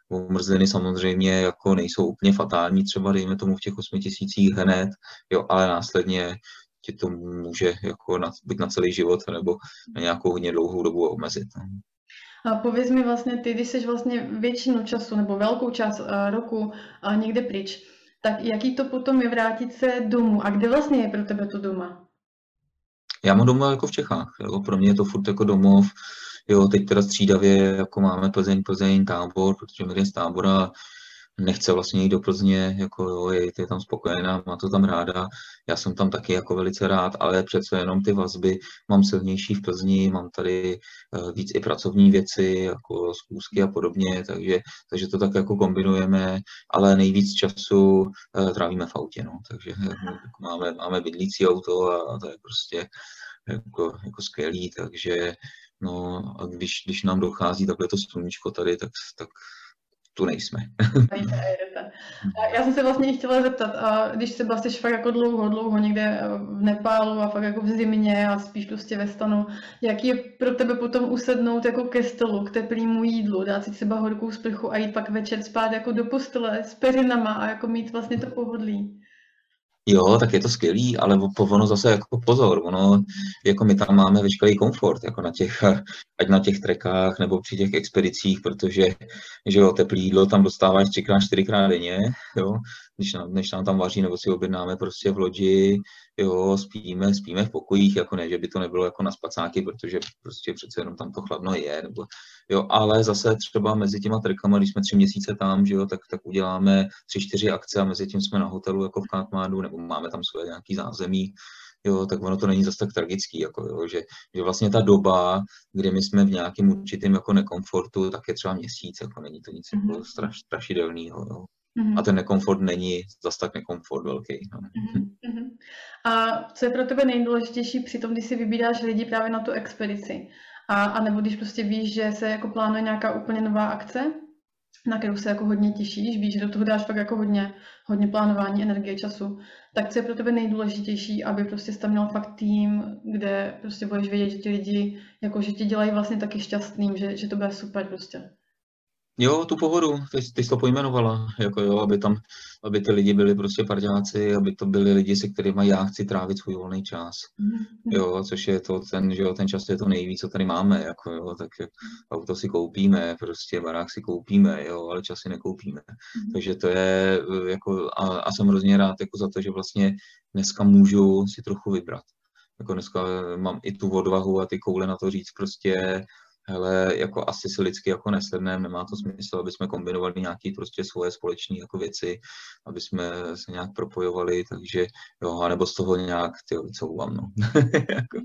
umrzliny samozřejmě jako nejsou úplně fatální, třeba dejme tomu v těch 8 tisících hned, jo, ale následně ti to může jako na, být na celý život nebo na nějakou hodně dlouhou dobu omezit.
A pověz mi vlastně, ty, když jsi vlastně většinu času nebo velkou část uh, roku uh, někde pryč, tak jaký to potom je vrátit se domů? A kde vlastně je pro tebe to doma?
Já mám doma jako v Čechách, jako pro mě je to furt jako domov, jo, teď teda střídavě jako máme Plzeň, Plzeň, tábor, protože my z tábora nechce vlastně jít do Plzně, jako jo, je, je tam spokojená, má to tam ráda, já jsem tam taky jako velice rád, ale přece jenom ty vazby mám silnější v Plzni, mám tady uh, víc i pracovní věci, jako zkoušky a podobně, takže, takže to tak jako kombinujeme, ale nejvíc času uh, trávíme v autě, no, takže jako máme, máme bydlící auto a, a to je prostě jako, jako skvělý, takže no a když, když nám dochází takhle to sluníčko tady, tak, tak tu nejsme. [LAUGHS]
Já jsem se vlastně chtěla zeptat, a když se jsi fakt jako dlouho, dlouho někde v Nepálu a fakt jako v zimě a spíš prostě ve stanu, jaký je pro tebe potom usednout jako ke stolu, k teplýmu jídlu, dát si třeba horkou sprchu a jít pak večer spát jako do postele s perinama a jako mít vlastně to pohodlí?
Jo, tak je to skvělý, ale ono zase jako pozor, ono, jako my tam máme veškerý komfort, jako na těch, [LAUGHS] ať na těch trekách nebo při těch expedicích, protože, že jo, teplý jídlo tam dostáváš třikrát, čtyřikrát denně, jo, když nám, než nám tam vaří, nebo si objednáme prostě v lodi, jo, spíme, spíme v pokojích, jako ne, že by to nebylo jako na spacáky, protože prostě přece jenom tam to chladno je, nebo, jo, ale zase třeba mezi těma trkama, když jsme tři měsíce tam, že jo, tak, tak uděláme tři, čtyři akce a mezi tím jsme na hotelu jako v Katmandu, nebo máme tam svoje nějaký zázemí, jo, tak ono to není zase tak tragický, jako, jo, že, že vlastně ta doba, kdy my jsme v nějakém určitém jako nekomfortu, tak je třeba měsíc, jako není to nic mm-hmm. jako straš, strašidelného, jo. Mm-hmm. A ten nekomfort není zas tak nekomfort velký. No. Mm-hmm.
A co je pro tebe nejdůležitější při tom, když si vybíráš lidi právě na tu expedici? A, a nebo když prostě víš, že se jako plánuje nějaká úplně nová akce, na kterou se jako hodně těšíš, víš, že do toho dáš fakt jako hodně, hodně plánování energie, času, tak co je pro tebe nejdůležitější, aby prostě tam měl fakt tým, kde prostě budeš vědět, že ti lidi, jako že ti dělají vlastně taky šťastným, že, že to bude super prostě.
Jo, tu pohodu, ty, ty jsi to pojmenovala, jako jo, aby tam, aby ty lidi byli prostě parťáci, aby to byli lidi, se kterými já chci trávit svůj volný čas. Mm-hmm. Jo, což je to, ten, že jo, ten čas je to nejvíc, co tady máme, jako jo, tak auto si koupíme, prostě barák si koupíme, jo, ale čas si nekoupíme. Mm-hmm. Takže to je, jako, a, a jsem hrozně rád jako za to, že vlastně dneska můžu si trochu vybrat. Jako dneska mám i tu odvahu a ty koule na to říct prostě, hele, jako asi si lidsky jako nesedneme, nemá to smysl, aby jsme kombinovali nějaké prostě svoje společné jako věci, aby jsme se nějak propojovali, takže jo, anebo z toho nějak, ty vycouvám, no. [LAUGHS] jako,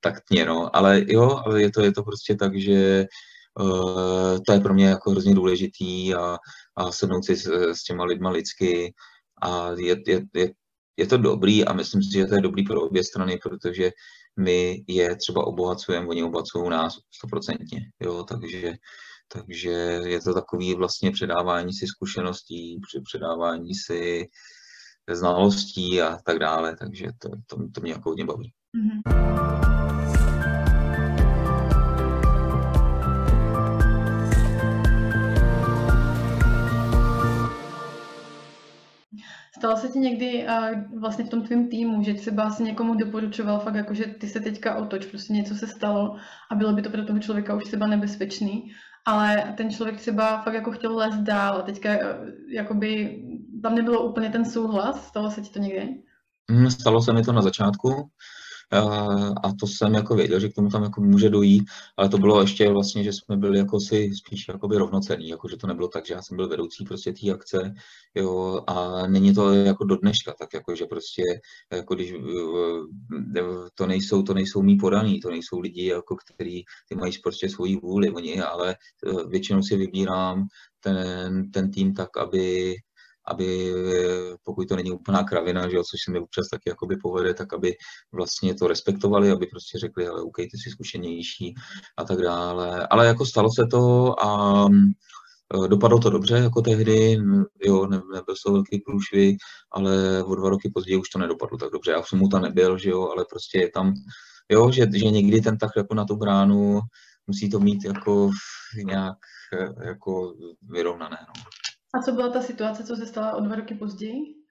tak mě, no, ale jo, ale je to, je to prostě tak, že uh, to je pro mě jako hrozně důležitý a, a sednout si s, s těma lidma lidsky a je, je, je, je to dobrý a myslím si, že to je dobrý pro obě strany, protože my je třeba obohacujeme, oni obohacují nás stoprocentně, jo, takže, takže je to takový vlastně předávání si zkušeností, předávání si znalostí a tak dále, takže to, to, to mě jako hodně baví. Mm-hmm.
Stalo se ti někdy uh, vlastně v tom tvém týmu, že třeba si někomu doporučoval fakt jako, že ty se teďka otoč, prostě něco se stalo a bylo by to pro toho člověka už třeba nebezpečný, ale ten člověk třeba fakt jako chtěl lézt dál a teďka uh, jakoby tam nebylo úplně ten souhlas, stalo se ti to někdy?
Mm, stalo se mi to na začátku, a to jsem jako věděl, že k tomu tam jako může dojít, ale to bylo ještě vlastně, že jsme byli jako si spíš jakoby rovnocenní, jako že to nebylo tak, že já jsem byl vedoucí prostě té akce, jo, a není to jako do dneška, tak jako, že prostě, jako když to nejsou, to nejsou mý podaný, to nejsou lidi, jako který ty mají prostě svoji vůli, oni, ale e, většinou si vybírám ten, ten tým tak, aby aby pokud to není úplná kravina, že jo, což se mi občas taky jakoby povede, tak aby vlastně to respektovali, aby prostě řekli, ale OK, ty jsi zkušenější a tak dále. Ale jako stalo se to a e, Dopadlo to dobře jako tehdy, jo, ne, nebyl to velký průšvih, ale o dva roky později už to nedopadlo tak dobře. Já jsem mu tam nebyl, že jo, ale prostě je tam, jo, že, že někdy ten tak jako na tu bránu musí to mít jako nějak e, jako vyrovnané. No.
A co byla ta situace, co se stala o dva roky později?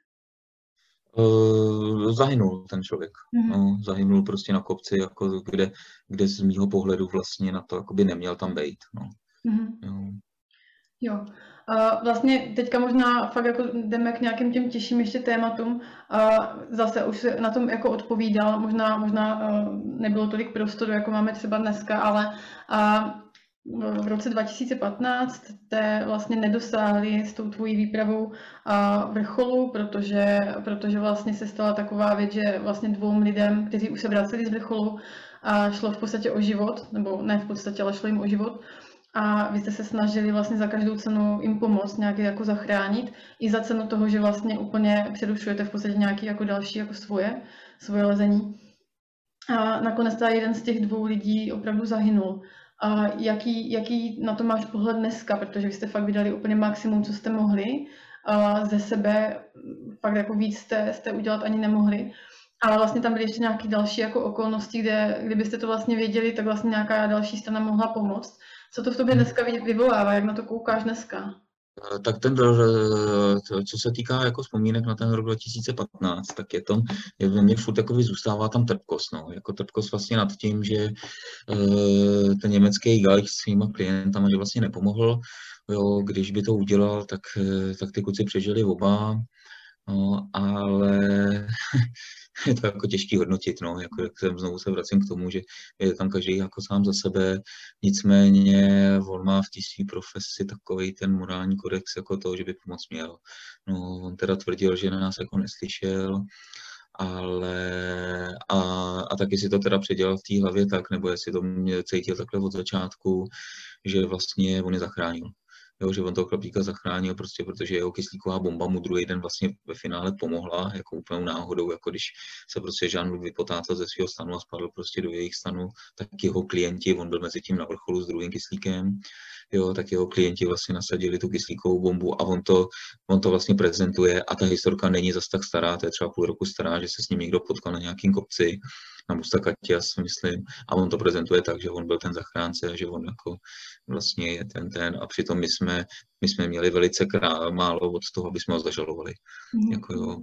Uh, zahynul ten člověk. Mm-hmm. No, zahynul prostě na kopci, jako kde, kde z mýho pohledu vlastně na to jakoby neměl tam být. No. Mm-hmm.
Jo. jo. Uh, vlastně teďka možná fakt jako jdeme k nějakým těm těžším ještě tématům. Uh, zase už se na tom jako odpovídal, možná, možná uh, nebylo tolik prostoru, jako máme třeba dneska, ale uh, v roce 2015 jste vlastně nedosáhli s tou tvojí výpravou vrcholu, protože, protože vlastně se stala taková věc, že vlastně dvou lidem, kteří už se vraceli z vrcholu, a šlo v podstatě o život, nebo ne v podstatě, ale šlo jim o život. A vy jste se snažili vlastně za každou cenu jim pomoct, nějak jako zachránit, i za cenu toho, že vlastně úplně přerušujete v podstatě nějaký jako další jako svoje, svoje lezení. A nakonec ta jeden z těch dvou lidí opravdu zahynul. A jaký, jaký na to máš pohled dneska, protože vy jste fakt vydali úplně maximum, co jste mohli. A ze sebe fakt jako víc jste, jste udělat ani nemohli. Ale vlastně tam byly ještě nějaké další jako okolnosti, kde kdybyste to vlastně věděli, tak vlastně nějaká další strana mohla pomoct. Co to v tobě dneska vyvolává, jak na to koukáš dneska?
Eh, tak ten, eh, co se týká jako vzpomínek na ten rok 2015, tak je to, je ve mně furt takový zůstává tam trpkost, no. Jako trpkost vlastně nad tím, že uh, ten německý guide svýma klientama, že vlastně nepomohl, jo, když by to udělal, tak, tak ty kluci přežili oba, no, ale [LAUGHS] je to jako těžký hodnotit, no, jako jak jsem znovu se vracím k tomu, že je tam každý jako sám za sebe, nicméně on má v té své profesi takový ten morální kodex jako to, že by pomoc měl. No, on teda tvrdil, že na nás jako neslyšel, ale a, a taky si to teda předělal v té hlavě tak, nebo jestli to mě cítil takhle od začátku, že vlastně on je zachránil jo, že on toho chlapíka zachránil prostě, protože jeho kyslíková bomba mu druhý den vlastně ve finále pomohla, jako úplnou náhodou, jako když se prostě Jean-Luc vypotácel ze svého stanu a spadl prostě do jejich stanu, tak jeho klienti, on byl mezi tím na vrcholu s druhým kyslíkem, jo, tak jeho klienti vlastně nasadili tu kyslíkovou bombu a on to, on to vlastně prezentuje a ta historka není zas tak stará, to je třeba půl roku stará, že se s ním někdo potkal na nějakým kopci na Mustakatias, myslím, a on to prezentuje tak, že on byl ten zachránce, že on jako vlastně je ten ten a přitom my jsme, my jsme měli velice krá, málo od toho, aby jsme ho zažalovali. Mm-hmm. Jako jo,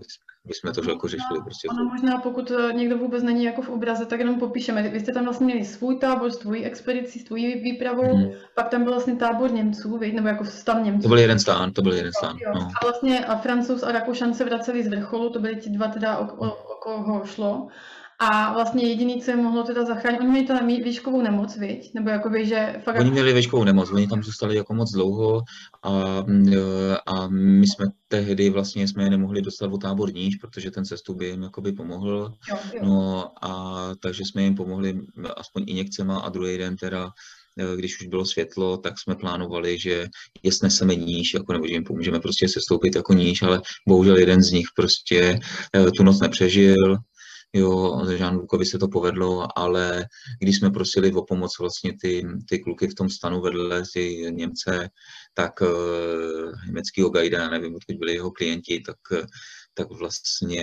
my jsme to jako řešili prostě.
Ano, možná pokud eh, někdo vůbec není jako v obraze, tak jenom popíšeme. Vy jste tam vlastně měli svůj tábor s tvojí expedicí, s tvojí výpravou, mm-hmm. pak tam byl vlastně tábor Němců, nebo jako stan Němců.
To byl jeden stán, to byl jeden stán. No.
A vlastně a Francouz a Rakušan se vraceli z vrcholu, to byly ti dva teda, o, o, o koho šlo. A vlastně jediný, co je mohlo teda zachránit, oni měli teda výškovou nemoc, viď? Nebo jakoby, že
fakt... Oni měli výškovou nemoc, oni tam zůstali jako moc dlouho a, a my jsme tehdy vlastně jsme je nemohli dostat o tábor níž, protože ten cestu by jim jakoby pomohl. Jo, jo. No a takže jsme jim pomohli aspoň injekcema a druhý den teda když už bylo světlo, tak jsme plánovali, že je sneseme níž, jako, nebo že jim pomůžeme prostě se stoupit jako níž, ale bohužel jeden z nich prostě eh, tu noc nepřežil, jo, Jean Lukovi se to povedlo, ale když jsme prosili o pomoc vlastně ty, ty kluky v tom stanu vedle, ty Němce, tak uh, německýho gajda, nevím, odkud byli jeho klienti, tak tak vlastně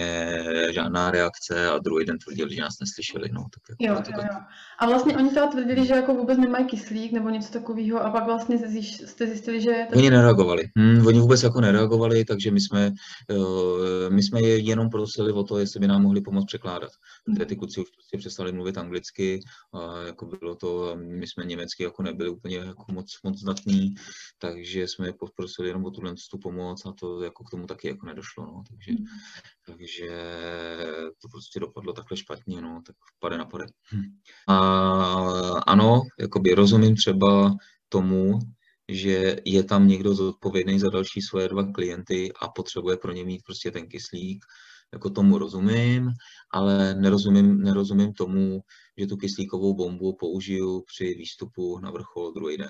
žádná reakce a druhý den tvrdili, že nás neslyšeli. No, tak
jako jo, jo, jo. A vlastně oni teda tvrdili, že jako vůbec nemají kyslík nebo něco takového a pak vlastně jste zjistili, že...
Oni nereagovali. Hmm, oni vůbec jako nereagovali, takže my jsme, uh, my jsme je jenom prosili o to, jestli by nám mohli pomoct překládat. Protože ty kluci už prostě přestali mluvit anglicky, a jako bylo to, my jsme německy jako nebyli úplně jako moc, moc zdatní, takže jsme je poprosili jenom o tuhle tu pomoc a to jako k tomu taky jako nedošlo. No, takže. Takže to prostě dopadlo takhle špatně, no, tak pade na pade. Hm. A ano, jakoby rozumím třeba tomu, že je tam někdo zodpovědný za další svoje dva klienty a potřebuje pro ně mít prostě ten kyslík, jako tomu rozumím, ale nerozumím, nerozumím tomu, že tu kyslíkovou bombu použiju při výstupu na vrchol druhý den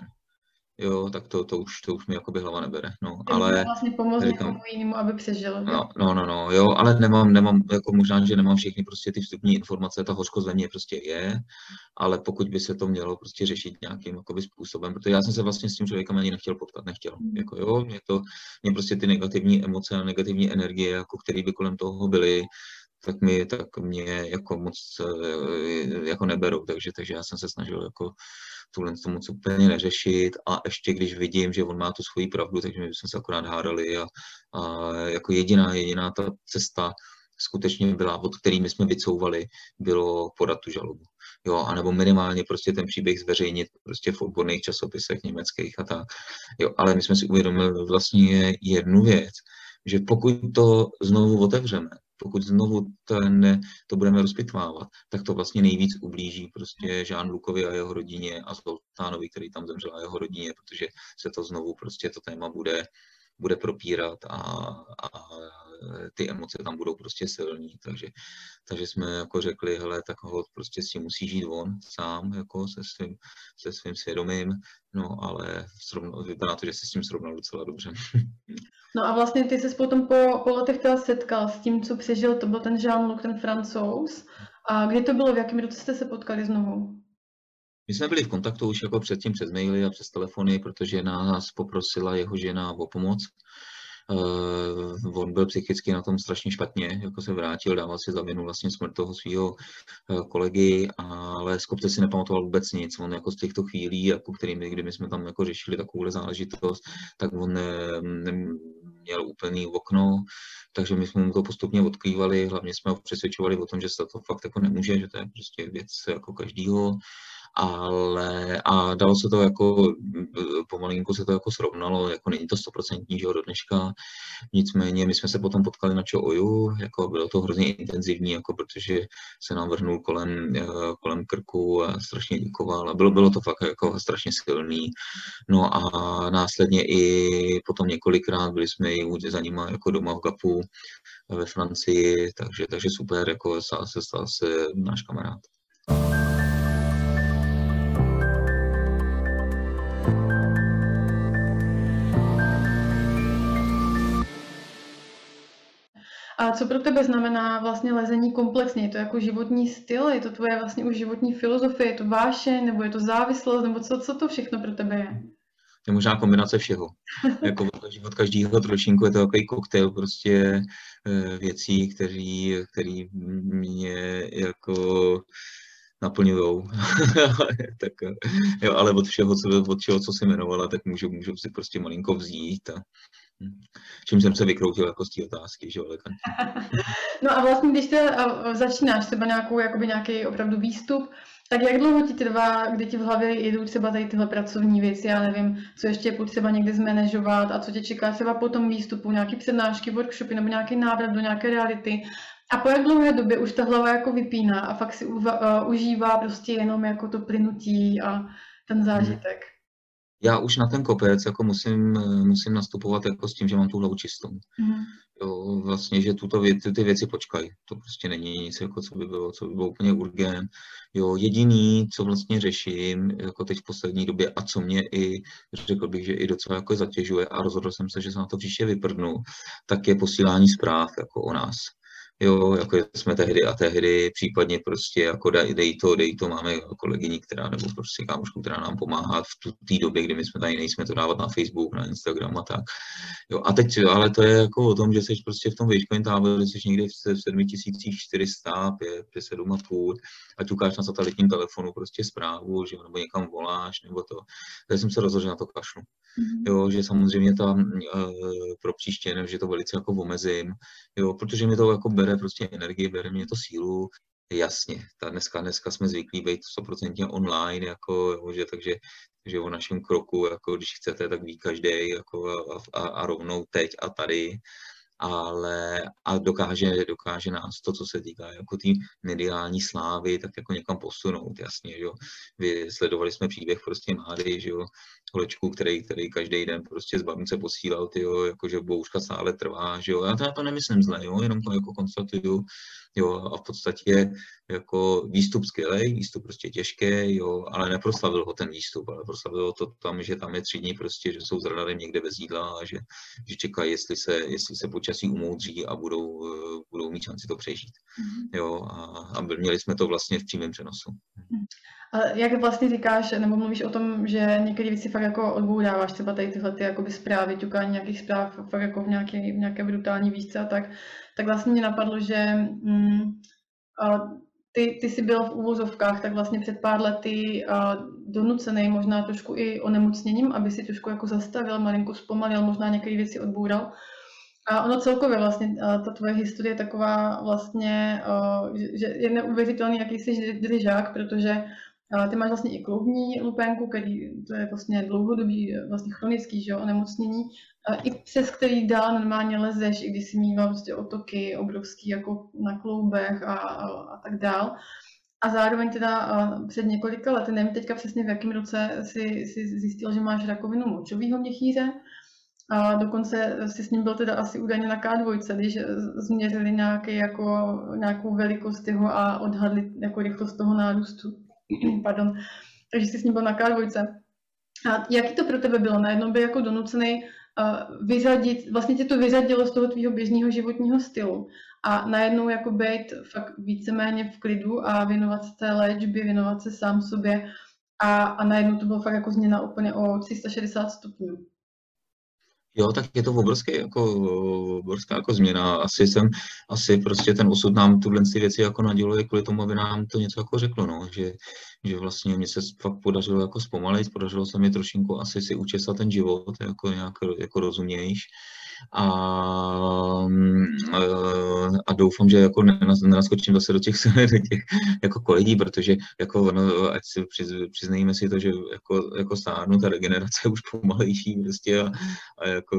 jo, tak to, to, už, to už mi jakoby hlava nebere, no,
tak ale... vlastně pomoct někomu jinému, aby přežil.
No, no, no, no, jo, ale nemám, nemám, jako možná, že nemám všechny prostě ty vstupní informace, ta hořkost ve mně prostě je, ale pokud by se to mělo prostě řešit nějakým jakoby způsobem, protože já jsem se vlastně s tím člověkem ani nechtěl potkat, nechtěl, mm. jako jo, mě to, mě prostě ty negativní emoce a negativní energie, jako které by kolem toho byly, tak mi, tak mě jako moc eh, jako neberou, takže, takže já jsem se snažil jako tuhle to moc úplně neřešit a ještě když vidím, že on má tu svoji pravdu, takže my jsme se akorát hádali a, a jako jediná, jediná ta cesta skutečně byla, od který my jsme vycouvali, bylo podat tu žalobu. Jo, anebo minimálně prostě ten příběh zveřejnit prostě v odborných časopisech německých a tak. Jo, ale my jsme si uvědomili vlastně jednu věc, že pokud to znovu otevřeme, pokud znovu ten, to budeme rozpitvávat, tak to vlastně nejvíc ublíží prostě Žán Lukovi a jeho rodině a Zoltánovi, který tam zemřel a jeho rodině, protože se to znovu prostě to téma bude, bude propírat a, a ty emoce tam budou prostě silní, takže, takže jsme jako řekli, hele, tak ho prostě s tím musí žít on sám, jako se svým, se svým svědomím, no ale srovnal, vypadá to, že se s tím srovnal docela dobře. [LAUGHS]
No a vlastně ty se potom po, po letech teda setkal s tím, co přežil, to byl ten Jean-Luc, ten francouz. A kdy to bylo, v jakém roce jste se potkali znovu?
My jsme byli v kontaktu už jako předtím přes maily a přes telefony, protože nás poprosila jeho žena o pomoc on byl psychicky na tom strašně špatně, jako se vrátil, dával si za vinu vlastně smrt toho svého uh, kolegy, ale z kopce si nepamatoval vůbec nic. On jako z těchto chvílí, jako kterými, kdy my jsme tam jako řešili takovouhle záležitost, tak on ne, ne, měl úplný okno, takže my jsme mu to postupně odkrývali, hlavně jsme ho přesvědčovali o tom, že se to fakt jako nemůže, že to je prostě věc jako každýho ale a dalo se to jako, pomalinku se to jako srovnalo, jako není to stoprocentní, že jo, do dneška, nicméně my jsme se potom potkali na Oju, jako bylo to hrozně intenzivní, jako protože se nám vrhnul kolem, eh, kolem krku a strašně děkoval a bylo, bylo to fakt jako strašně silný, no a následně i potom několikrát byli jsme i za nima jako doma v Gapu ve Francii, takže, takže super, jako se stal se náš kamarád.
A co pro tebe znamená vlastně lezení komplexně? Je to jako životní styl? Je to tvoje vlastně už životní filozofie? Je to váše? Nebo je to závislost? Nebo co, co to všechno pro tebe je?
je možná kombinace všeho. [LAUGHS] jako život každého trošinku je to takový koktejl prostě eh, věcí, který, který mě jako naplňují. [LAUGHS] tak, jo, ale od všeho, co, od všeho, co jsi jmenovala, tak můžu, můžu si prostě malinko vzít a čím jsem se vykroutil jako z té otázky, že elegantně. [LAUGHS]
No a vlastně, když te začínáš třeba nějakou, jakoby nějaký opravdu výstup, tak jak dlouho ti trvá, kdy ti v hlavě jdou třeba tady tyhle pracovní věci, já nevím, co ještě je potřeba někde zmanežovat a co tě čeká třeba po tom výstupu, nějaké přednášky, workshopy nebo nějaký návrat do nějaké reality. A po jak dlouhé době už ta hlava jako vypíná a fakt si uva, uh, užívá prostě jenom jako to plynutí a ten zážitek. Hmm
já už na ten kopec jako musím, musím nastupovat jako s tím, že mám tu hlavu čistou. Mm. Jo, vlastně, že tuto vě, ty, ty věci počkají. To prostě není nic, jako co by bylo, co by bylo úplně urgent. Jo, jediný, co vlastně řeším jako teď v poslední době a co mě i, řekl bych, že i docela jako zatěžuje a rozhodl jsem se, že se na to příště vyprdnu, tak je posílání zpráv jako o nás jo, jako jsme tehdy a tehdy, případně prostě jako dej, dej to, dej to, máme kolegyni, která, nebo prostě kámošku, která nám pomáhá v té době, kdy my jsme tady nejsme to dávat na Facebook, na Instagram a tak. Jo, a teď, ale to je jako o tom, že jsi prostě v tom výškovém táboře, jsi někde v 7400, 5, 7,5, ať ukáž na satelitním telefonu prostě zprávu, že nebo někam voláš, nebo to. Takže jsem se rozhodl, že na to kašlu. Mm-hmm. Jo, že samozřejmě tam uh, pro příště, že to velice jako omezím, jo, protože mi to jako bere prostě energii, bere mě to sílu, jasně, ta dneska, dneska jsme zvyklí být 100% online, jako, jo, že, takže, takže o našem kroku, jako když chcete, tak ví každý jako a, a, a rovnou teď a tady, ale a dokáže, dokáže nás to, co se týká jako té mediální slávy, tak jako někam posunout, jasně, že jo. Vy sledovali jsme příběh prostě mladý, že jo, holečku, který, který každý den prostě z babnice posílal, ty jo, jakože bouřka stále trvá, že jo. Já to, já to nemyslím zle, jo, jenom to jako konstatuju, jo, a v podstatě jako výstup skvělý, výstup prostě těžký, jo, ale neproslavil ho ten výstup, ale proslavil ho to tam, že tam je tři dní prostě, že jsou s radarem někde bez jídla a že, že čekají, jestli se, jestli se počasí umoudří a budou, budou mít šanci to přežít. Mm-hmm. Jo, a, a měli jsme to vlastně v přímém přenosu.
A jak vlastně říkáš, nebo mluvíš o tom, že některé věci fakt jako odbouráváš, třeba tady tyhle ty jakoby zprávy, ťukání nějakých zpráv fakt jako v nějaké, v nějaké brutální výšce a tak, tak vlastně mě napadlo, že mm, a ty, ty jsi byl v úvozovkách, tak vlastně před pár lety a donucený možná trošku i onemocněním, aby si trošku jako zastavil, malinko zpomalil, možná některé věci odboural. A ono celkově vlastně, ta tvoje historie je taková vlastně, že je neuvěřitelný, jaký jsi držák, protože ty máš vlastně i kloubní lupenku, který to je vlastně dlouhodobý, vlastně chronický že jo, onemocnění, i přes který dál normálně lezeš, i když si mýval prostě otoky obrovský jako na kloubech a, a, a tak dál. A zároveň teda před několika lety, nevím teďka přesně v jakém roce, si, si zjistil, že máš rakovinu močového měchýře. A dokonce si s ním byl teda asi údajně na K2, když změřili nějaký, jako, nějakou velikost jeho a odhadli jako rychlost toho nárůstu. [CLEARS THROAT] Pardon. Takže jsi s ním byl na K2. A jaký to pro tebe bylo? Najednou by jako donucený uh, vyřadit, vlastně tě to vyřadilo z toho tvýho běžného životního stylu a najednou jako být fakt víceméně v klidu a věnovat se té léčbě, věnovat se sám sobě a, a najednou to bylo fakt jako změna úplně o 360 stupňů.
Jo, tak je to obrovský, jako, obrovská jako změna. Asi jsem, asi prostě ten osud nám tuhle věci jako naděluje kvůli tomu, aby nám to něco jako řeklo, no, že, že vlastně mě se fakt podařilo jako zpomalit, podařilo se mi trošinku asi si učesat ten život jako nějak jako rozumějš a, a doufám, že jako nenaskočím zase do těch, [LAUGHS] do těch jako kolegí, protože jako ono, ať si přiz, přiznejme si to, že jako, jako stárnu, ta regenerace je už pomalejší prostě a, a jako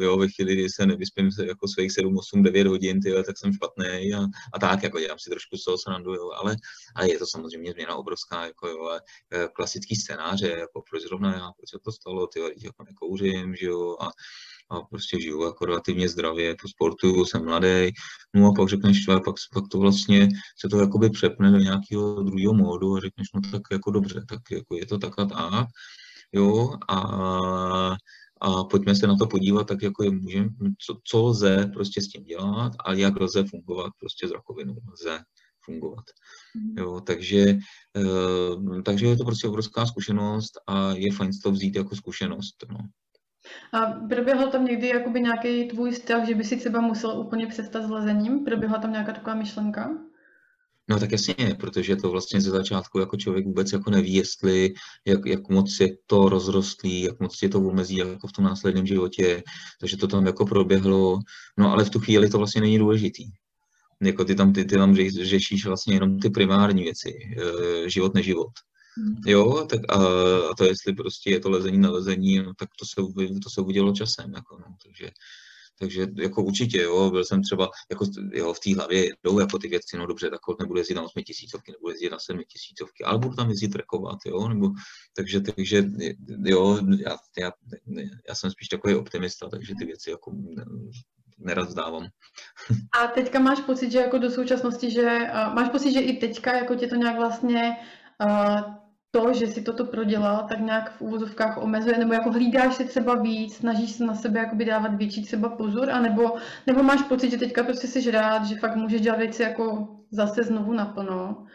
jo, ve chvíli, kdy se nevyspím jako svých 7, 8, 9 hodin, tyhle, tak jsem špatný a, a tak, jako dělám si trošku z toho srandu, jo, ale, ale je to samozřejmě změna obrovská, jako jo, a klasický scénáře, jako proč zrovna já, proč se to stalo, ty jako nekouřím, že jo, a, a prostě žiju jako relativně zdravě, po sportu, jsem mladý, no a pak řekneš, že pak, pak to vlastně se to jakoby přepne do nějakého druhého módu a řekneš, no tak jako dobře, tak jako je to tak a tak, jo, a, a pojďme se na to podívat, tak jako je můžem, co, co lze prostě s tím dělat a jak lze fungovat prostě s rakovinou, lze fungovat. Mhm. Jo, takže, eh, takže je to prostě obrovská zkušenost a je fajn to vzít jako zkušenost. No.
A proběhl tam někdy jakoby nějaký tvůj strach, že by si třeba musel úplně přestat s lezením? Proběhla tam nějaká taková myšlenka?
No tak jasně, protože to vlastně ze začátku jako člověk vůbec jako neví, jestli, jak, jak moc je to rozrostlý, jak moc je to omezí jako v tom následném životě, takže to tam jako proběhlo, no ale v tu chvíli to vlastně není důležitý. Jako ty tam, ty, ty tam řešíš vlastně jenom ty primární věci, eh, život, neživot. Hmm. Jo, tak a, a to jestli prostě je to lezení na lezení, no, tak to se, to se udělalo časem, jako, no, takže, takže jako určitě, jo, byl jsem třeba, jako jo, v té hlavě jdou jako ty věci, no dobře, tak nebudu jezdit na 8 tisícovky, nebudu jezdit na 7 tisícovky, ale budu tam jezdit rekovat, jo, nebo, takže, takže, jo, já, já, já jsem spíš takový optimista, takže ty věci jako nerad vzdávám. [LAUGHS]
A teďka máš pocit, že jako do současnosti, že uh, máš pocit, že i teďka jako tě to nějak vlastně uh, to, že si toto prodělal, tak nějak v úvozovkách omezuje, nebo jako hlídáš se třeba víc, snažíš se na sebe jakoby dávat větší třeba pozor, anebo, nebo máš pocit, že teďka prostě jsi rád, že fakt můžeš dělat věci jako zase znovu naplno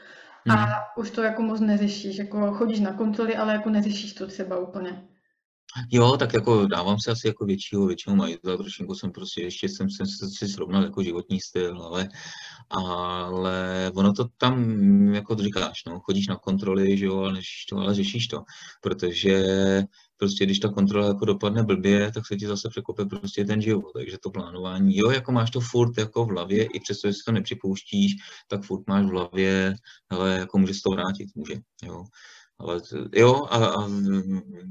a hmm. už to jako moc neřešíš, jako chodíš na kontroly, ale jako neřešíš to třeba úplně.
Jo, tak jako dávám se asi jako většího, většího majitele, trošku jsem prostě ještě jsem, jsem si srovnal jako životní styl, ale, ale ono to tam, jako to říkáš, no, chodíš na kontroly, že jo, ale to, ale řešíš to, protože prostě když ta kontrola jako dopadne blbě, tak se ti zase překope prostě ten život, takže to plánování, jo, jako máš to furt jako v hlavě, i přesto, že si to nepřipouštíš, tak furt máš v hlavě, ale jako může se to vrátit, může, jo. Ale jo, a, a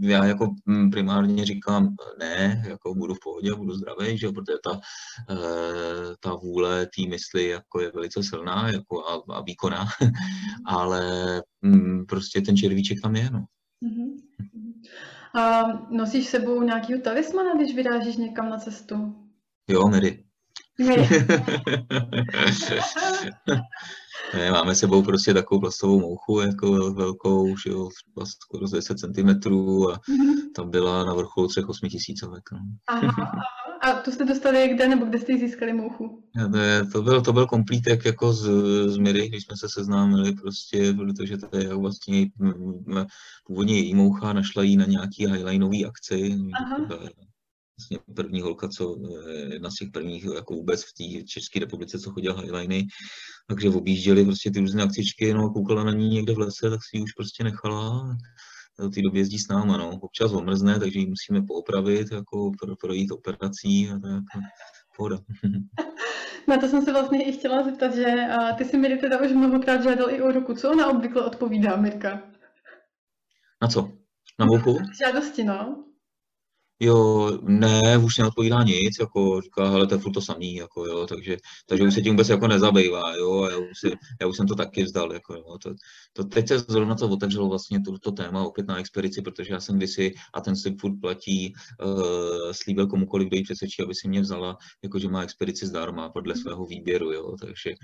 já jako primárně říkám ne, jako budu v pohodě, budu zdravý, že protože ta, eh, ta vůle té mysli jako je velice silná jako a, a výkonná, [LAUGHS] ale prostě ten červíček tam je, no. Mm-hmm.
A nosíš sebou nějakýho talismana, když vyrážíš někam na cestu?
Jo, Mary. [LAUGHS] [LAUGHS] ne, máme sebou prostě takovou plastovou mouchu, jako velkou, že jo, skoro 10 cm a mhm. tam byla na vrcholu třech 8 tisícovek. No.
Aha, a to jste dostali kde, nebo kde jste získali mouchu?
Je, to, byl, to byl komplítek jako z, z Miry, když jsme se seznámili prostě, protože to je vlastně původně její moucha, našla ji na nějaký highlineový akci. Aha vlastně první holka, co eh, jedna z těch prvních jako vůbec v té České republice, co chodila highliny, takže objížděli prostě ty různé akcičky, no a koukala na ní někde v lese, tak si ji už prostě nechala do té doby jezdí s náma, no. Občas omrzne, takže ji musíme poopravit, jako pro, projít operací a tak. Pohoda. [LAUGHS]
Na to jsem se vlastně i chtěla zeptat, že a ty si mi teda už mnohokrát žádal i o ruku. Co ona obvykle odpovídá, Mirka?
Na co? Na mouchu?
Žádosti, no
jo, ne, už neodpovídá nic, jako říká, hele, to je furt to samý, jako jo, takže, takže už se tím vůbec jako nezabývá, jo, a já už, si, já už jsem to taky vzdal, jako jo, to, to teď se zrovna to otevřelo vlastně to, to téma opět na expedici, protože já jsem kdysi, a ten slib furt platí, uh, slíbil komukoliv, kdo ji přesvědčí, aby si mě vzala, jakože má expedici zdarma podle svého výběru, jo, takže,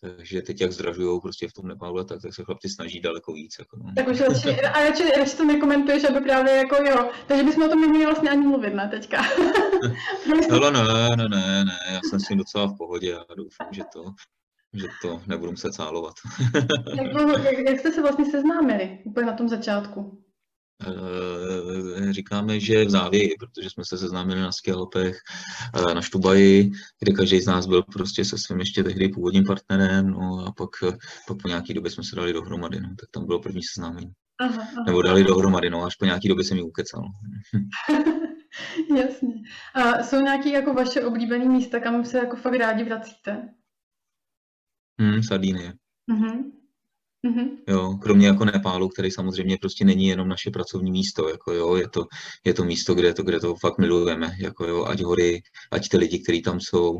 takže teď jak zdražují prostě v tom Nepálu, tak, tak se chlapci snaží daleko víc. Jako no.
Tak už radši, [LAUGHS] a radši, radši to nekomentuješ, aby právě jako jo. Takže bychom o tom neměli vlastně ani mluvit, ne, teďka. [LAUGHS]
Hele, ne, ne, ne, ne, já jsem s tím docela v pohodě a doufám, že to, že to nebudu muset cálovat.
jak, [LAUGHS] jak, jak jste se vlastně seznámili úplně na tom začátku?
Říkáme, že v závěji, protože jsme se seznámili na skalpech, na Štubaji, kde každý z nás byl prostě se svým ještě tehdy původním partnerem, no a pak, pak po nějaký době jsme se dali dohromady, no, tak tam bylo první seznámení. Aha, aha. Nebo dali dohromady, no, až po nějaký době jsem ji ukecal. [LAUGHS]
Jasně. A jsou nějaké jako vaše oblíbené místa, kam se jako fakt rádi vracíte?
Hmm, Sardinie. Uh-huh. Mm-hmm. Jo, kromě jako Nepálu, který samozřejmě prostě není jenom naše pracovní místo, jako jo, je to, je to místo, kde to, kde to fakt milujeme, jako jo, ať hory, ať ty lidi, kteří tam jsou,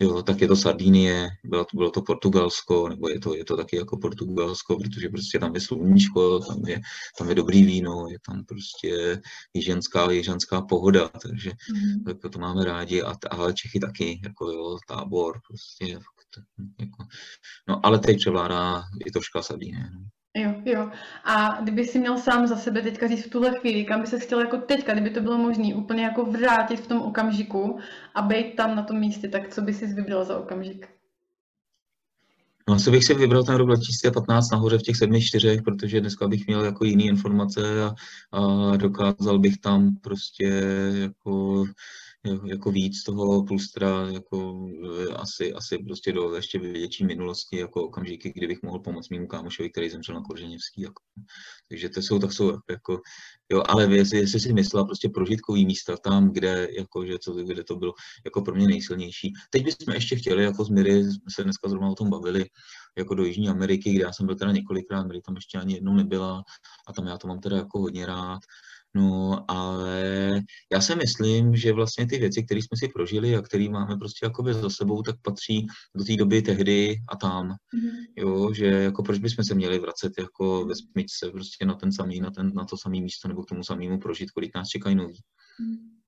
jo, tak je to Sardinie, bylo to, bylo to Portugalsko, nebo je to, je to taky jako Portugalsko, protože prostě tam je sluníčko, tam je, tam je dobrý víno, je tam prostě jiženská, jiženská pohoda, takže mm-hmm. tak to máme rádi, a, ale Čechy taky, jako jo, tábor, prostě jako, no ale teď převládá i troška Sardínie. No.
Jo, jo. A kdyby si měl sám za sebe teďka říct v tuhle chvíli, kam by se chtěl jako teďka, kdyby to bylo možné, úplně jako vrátit v tom okamžiku a být tam na tom místě, tak co by si vybral za okamžik?
No asi bych si vybral ten rok 2015 nahoře v těch sedmi čtyřech, protože dneska bych měl jako jiné informace a, a dokázal bych tam prostě jako jako víc toho plustra, jako e, asi, asi prostě do ještě větší minulosti, jako okamžiky, kdy bych mohl pomoct mému kámošovi, který zemřel na Korženěvský. Jako. Takže to jsou, tak jsou jako, jo, ale jestli, jestli si myslela prostě prožitkový místa tam, kde, jako, že to, kde to bylo jako pro mě nejsilnější. Teď bychom ještě chtěli, jako z Miry, se dneska zrovna o tom bavili, jako do Jižní Ameriky, kde já jsem byl teda několikrát, Miry tam ještě ani jednou nebyla a tam já to mám teda jako hodně rád. No, ale já si myslím, že vlastně ty věci, které jsme si prožili a které máme prostě jakoby za sebou, tak patří do té doby tehdy a tam. Mm-hmm. Jo, že jako proč bychom se měli vracet jako ve smyčce prostě na ten samý, na, ten, na to samé místo nebo k tomu samému prožít, kolik nás čekají nový. Mm-hmm.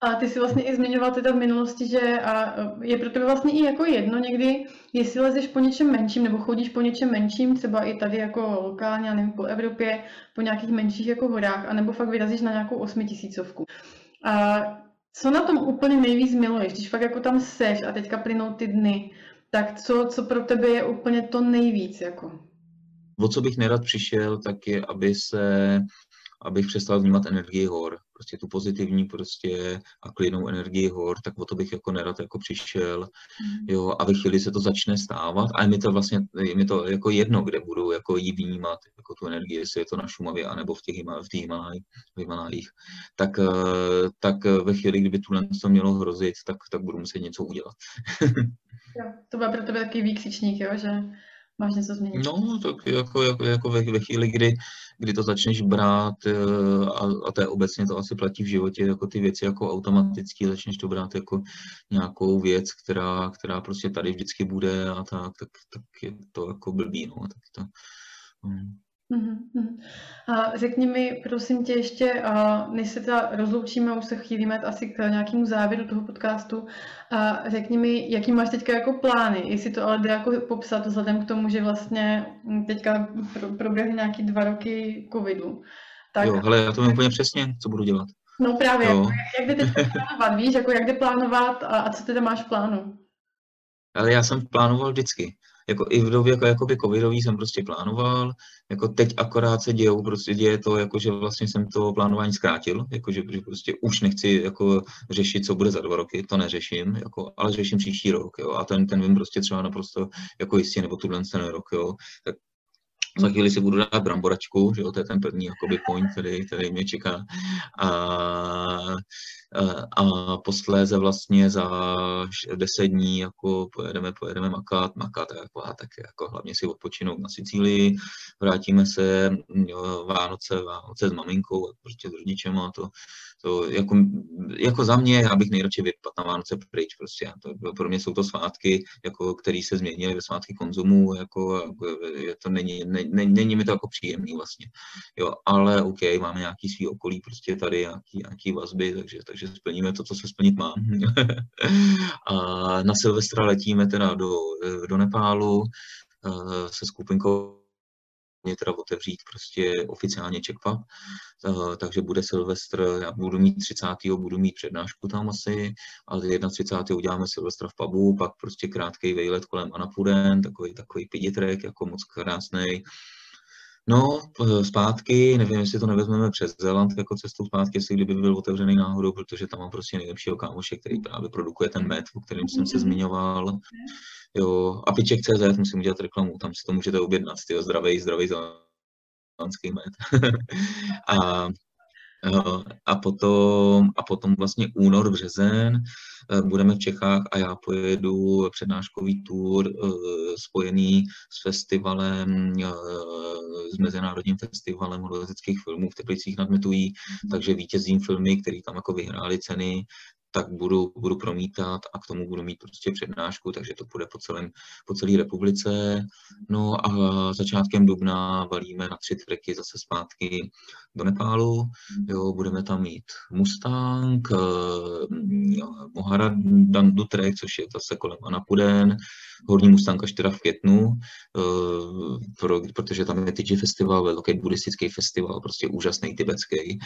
A ty si vlastně i zmiňoval teda v minulosti, že a je pro tebe vlastně i jako jedno někdy, jestli lezeš po něčem menším nebo chodíš po něčem menším, třeba i tady jako lokálně, nevím, po Evropě, po nějakých menších jako horách, anebo fakt vyrazíš na nějakou osmitisícovku. A co na tom úplně nejvíc miluješ, když fakt jako tam seš a teďka plynou ty dny, tak co, co pro tebe je úplně to nejvíc jako?
O co bych nerad přišel, tak je, aby se abych přestal vnímat energii hor, prostě tu pozitivní prostě a klidnou energii hor, tak o to bych jako nerad jako přišel, mm. jo, a ve chvíli se to začne stávat a je mi to vlastně, je mi to jako jedno, kde budu jako jí vnímat, jako tu energii, jestli je to na Šumavě, anebo v těch, v těch Himalájích, tak, eh, tak ve chvíli, kdyby tu to mělo hrozit, tak, tak budu muset něco udělat. [LAUGHS]
jo, to byl pro tebe takový výkřičník, jo, že máš něco změnit.
No, tak jako, jako, jako ve, ve chvíli, kdy, kdy to začneš brát eh, a, a to je obecně to asi platí v životě, jako ty věci jako automaticky, začneš to brát jako nějakou věc, která, která prostě tady vždycky bude a tak, tak, tak je to jako blbý, no, tak to,
um. Mm-hmm. A řekni mi, prosím tě, ještě, než se teda rozloučíme, už se chýlíme asi k nějakému závěru toho podcastu, a řekni mi, jaký máš teďka jako plány, jestli to ale jde jako popsat vzhledem k tomu, že vlastně teďka proběhly nějaký dva roky covidu.
Tak... Jo, hele, já to vím úplně přesně, co budu dělat.
No právě, jo. jak jde teď plánovat, víš, jako jak jde plánovat a, a co teda máš v plánu?
Ale já jsem plánoval vždycky jako i v době jako, jakoby covidový jsem prostě plánoval, jako teď akorát se dějou, prostě děje to, jako že vlastně jsem to plánování zkrátil, jako že prostě už nechci jako řešit, co bude za dva roky, to neřeším, jako, ale řeším příští rok, jo, a ten, ten vím prostě třeba naprosto jako jistě, nebo tuhle ten rok, jo, tak za chvíli si budu dát bramboračku, že jo, to je ten první jakoby point, který, který mě čeká. A, a posléze vlastně za deset dní jako pojedeme, pojedeme makat, makat jako, a tak jako hlavně si odpočinout na Sicílii, vrátíme se jo, Vánoce, Vánoce s maminkou, prostě s rodičem a to, to jako, jako za mě, já bych nejradši vypadl na Vánoce pryč, prostě. To, pro mě jsou to svátky, jako, které se změnily ve svátky konzumu, jako, je to není, ne, ne, není mi to jako příjemný vlastně. Jo, ale OK, máme nějaký svý okolí, prostě tady nějaký, nějaký vazby, takže, takže splníme to, co se splnit má. [LAUGHS] a na Silvestra letíme teda do, do Nepálu se skupinkou teda otevřít prostě oficiálně checkpub, takže bude Silvestr, já budu mít 30. budu mít přednášku tam asi, ale 31. uděláme Silvestra v pubu, pak prostě krátký vejlet kolem Anapuden, takový, takový piditrek, jako moc krásný. No, zpátky, nevím, jestli to nevezmeme přes Zeland jako cestou zpátky, jestli kdyby byl otevřený náhodou, protože tam mám prostě nejlepšího kámoše, který právě produkuje ten med, o kterém jsem se zmiňoval. Jo, a piček.cz, musím udělat reklamu, tam si to můžete objednat, tyjo, zdravý, zdravý zelandský med. [LAUGHS] a a potom, a potom vlastně únor, březen eh, budeme v Čechách a já pojedu přednáškový tour eh, spojený s festivalem, eh, s Mezinárodním festivalem horolezeckých filmů v Teplicích nad Metují, takže vítězím filmy, které tam jako vyhrály ceny, tak budu, budu promítat a k tomu budu mít prostě přednášku, takže to půjde po, celém, po celé republice. No a začátkem dubna valíme na tři treky zase zpátky do Nepálu. Jo, budeme tam mít Mustang, eh, Moharadandu trek, což je zase kolem Anapuden, Horní Mustang až teda v květnu, eh, pro, protože tam je Tiji festival, velký buddhistický festival, prostě úžasný tibetský.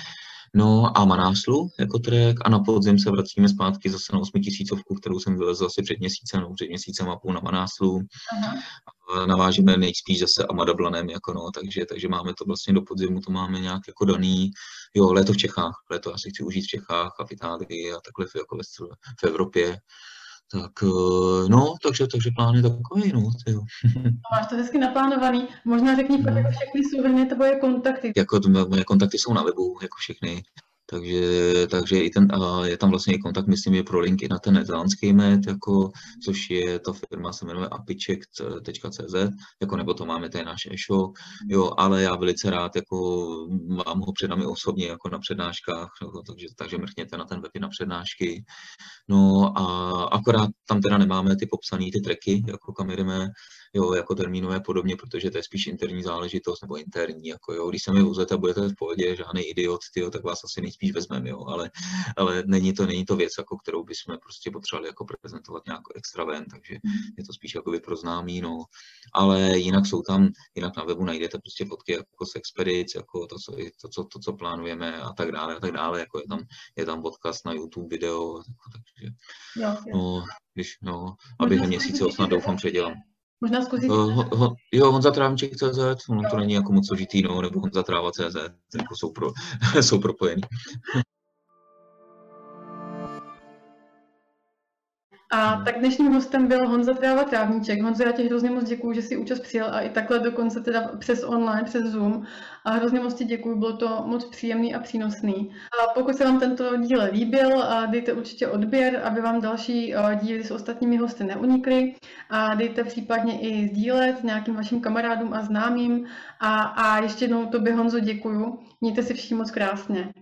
No a Manáslu jako trek a na podzim se vracíme zpátky zase na 8000, kterou jsem vylezl asi před měsícem, no před měsícem a půl na Manáslu. A navážíme nejspíš zase Amadablanem, jako no, takže, takže máme to vlastně do podzimu, to máme nějak jako daný, jo, léto v Čechách, léto asi chci užít v Čechách a v Itálii a takhle jako ve, v Evropě. Tak eh, no, takže, takže plán je takový, no.
Tyjo. [LAUGHS] Máš to hezky naplánovaný. Možná řekni no. jako všechny souhrně tvoje kontakty.
Jako moje kontakty jsou na webu, jako všechny. Takže, takže i ten, a je tam vlastně i kontakt, myslím, je pro linky na ten netánský med, jako, což je, ta firma se jmenuje apiček.cz, jako nebo to máme, to je náš e-shop, jo, ale já velice rád, jako vám ho předám i osobně, jako na přednáškách, jako, takže, takže mrkněte na ten web na přednášky. No a akorát tam teda nemáme ty popsané ty treky, jako kam jdeme, jo, jako termínové podobně, protože to je spíš interní záležitost nebo interní, jako jo, když se mi vozete a budete v pohodě, žádný idiot, tyjo, tak vás asi nejspíš vezmeme, jo, ale, ale není to, není to věc, jako kterou bychom prostě potřebovali jako prezentovat nějak extra ven, takže hmm. je to spíš jako pro známý, no, ale jinak jsou tam, jinak na webu najdete prostě fotky jako z expedic, jako to, co, to, co, to, co plánujeme a tak dále a tak dále, jako je tam, je tam podcast na YouTube video, jako, takže, jo, jo. no, když, no, a během měsíce ho snad doufám předělám.
Možná zkusit. Uh, ho,
ho, jo, Honza Trávníček.cz, ono to není jako moc složitý, no, nebo Honza Tráva.cz, jako jsou, pro, [LAUGHS] jsou propojený.
A tak dnešním hostem byl Honza Tráva Trávníček. Honzo, já ti hrozně moc děkuji, že jsi účast přijel a i takhle dokonce teda přes online, přes Zoom. A hrozně moc ti děkuji, bylo to moc příjemný a přínosný. A pokud se vám tento díl líbil, dejte určitě odběr, aby vám další díly s ostatními hosty neunikly. A dejte případně i sdílet nějakým vašim kamarádům a známým. A, a ještě jednou tobě, Honzo, děkuji. Mějte si všichni moc krásně.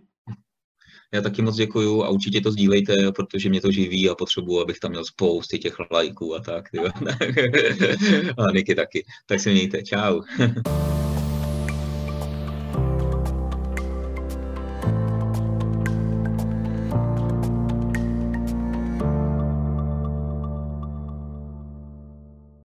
Já taky moc děkuju a určitě to sdílejte, protože mě to živí a potřebuji, abych tam měl spousty těch lajků a tak. [LAUGHS] a Niky taky. Tak se mějte. Čau. [LAUGHS]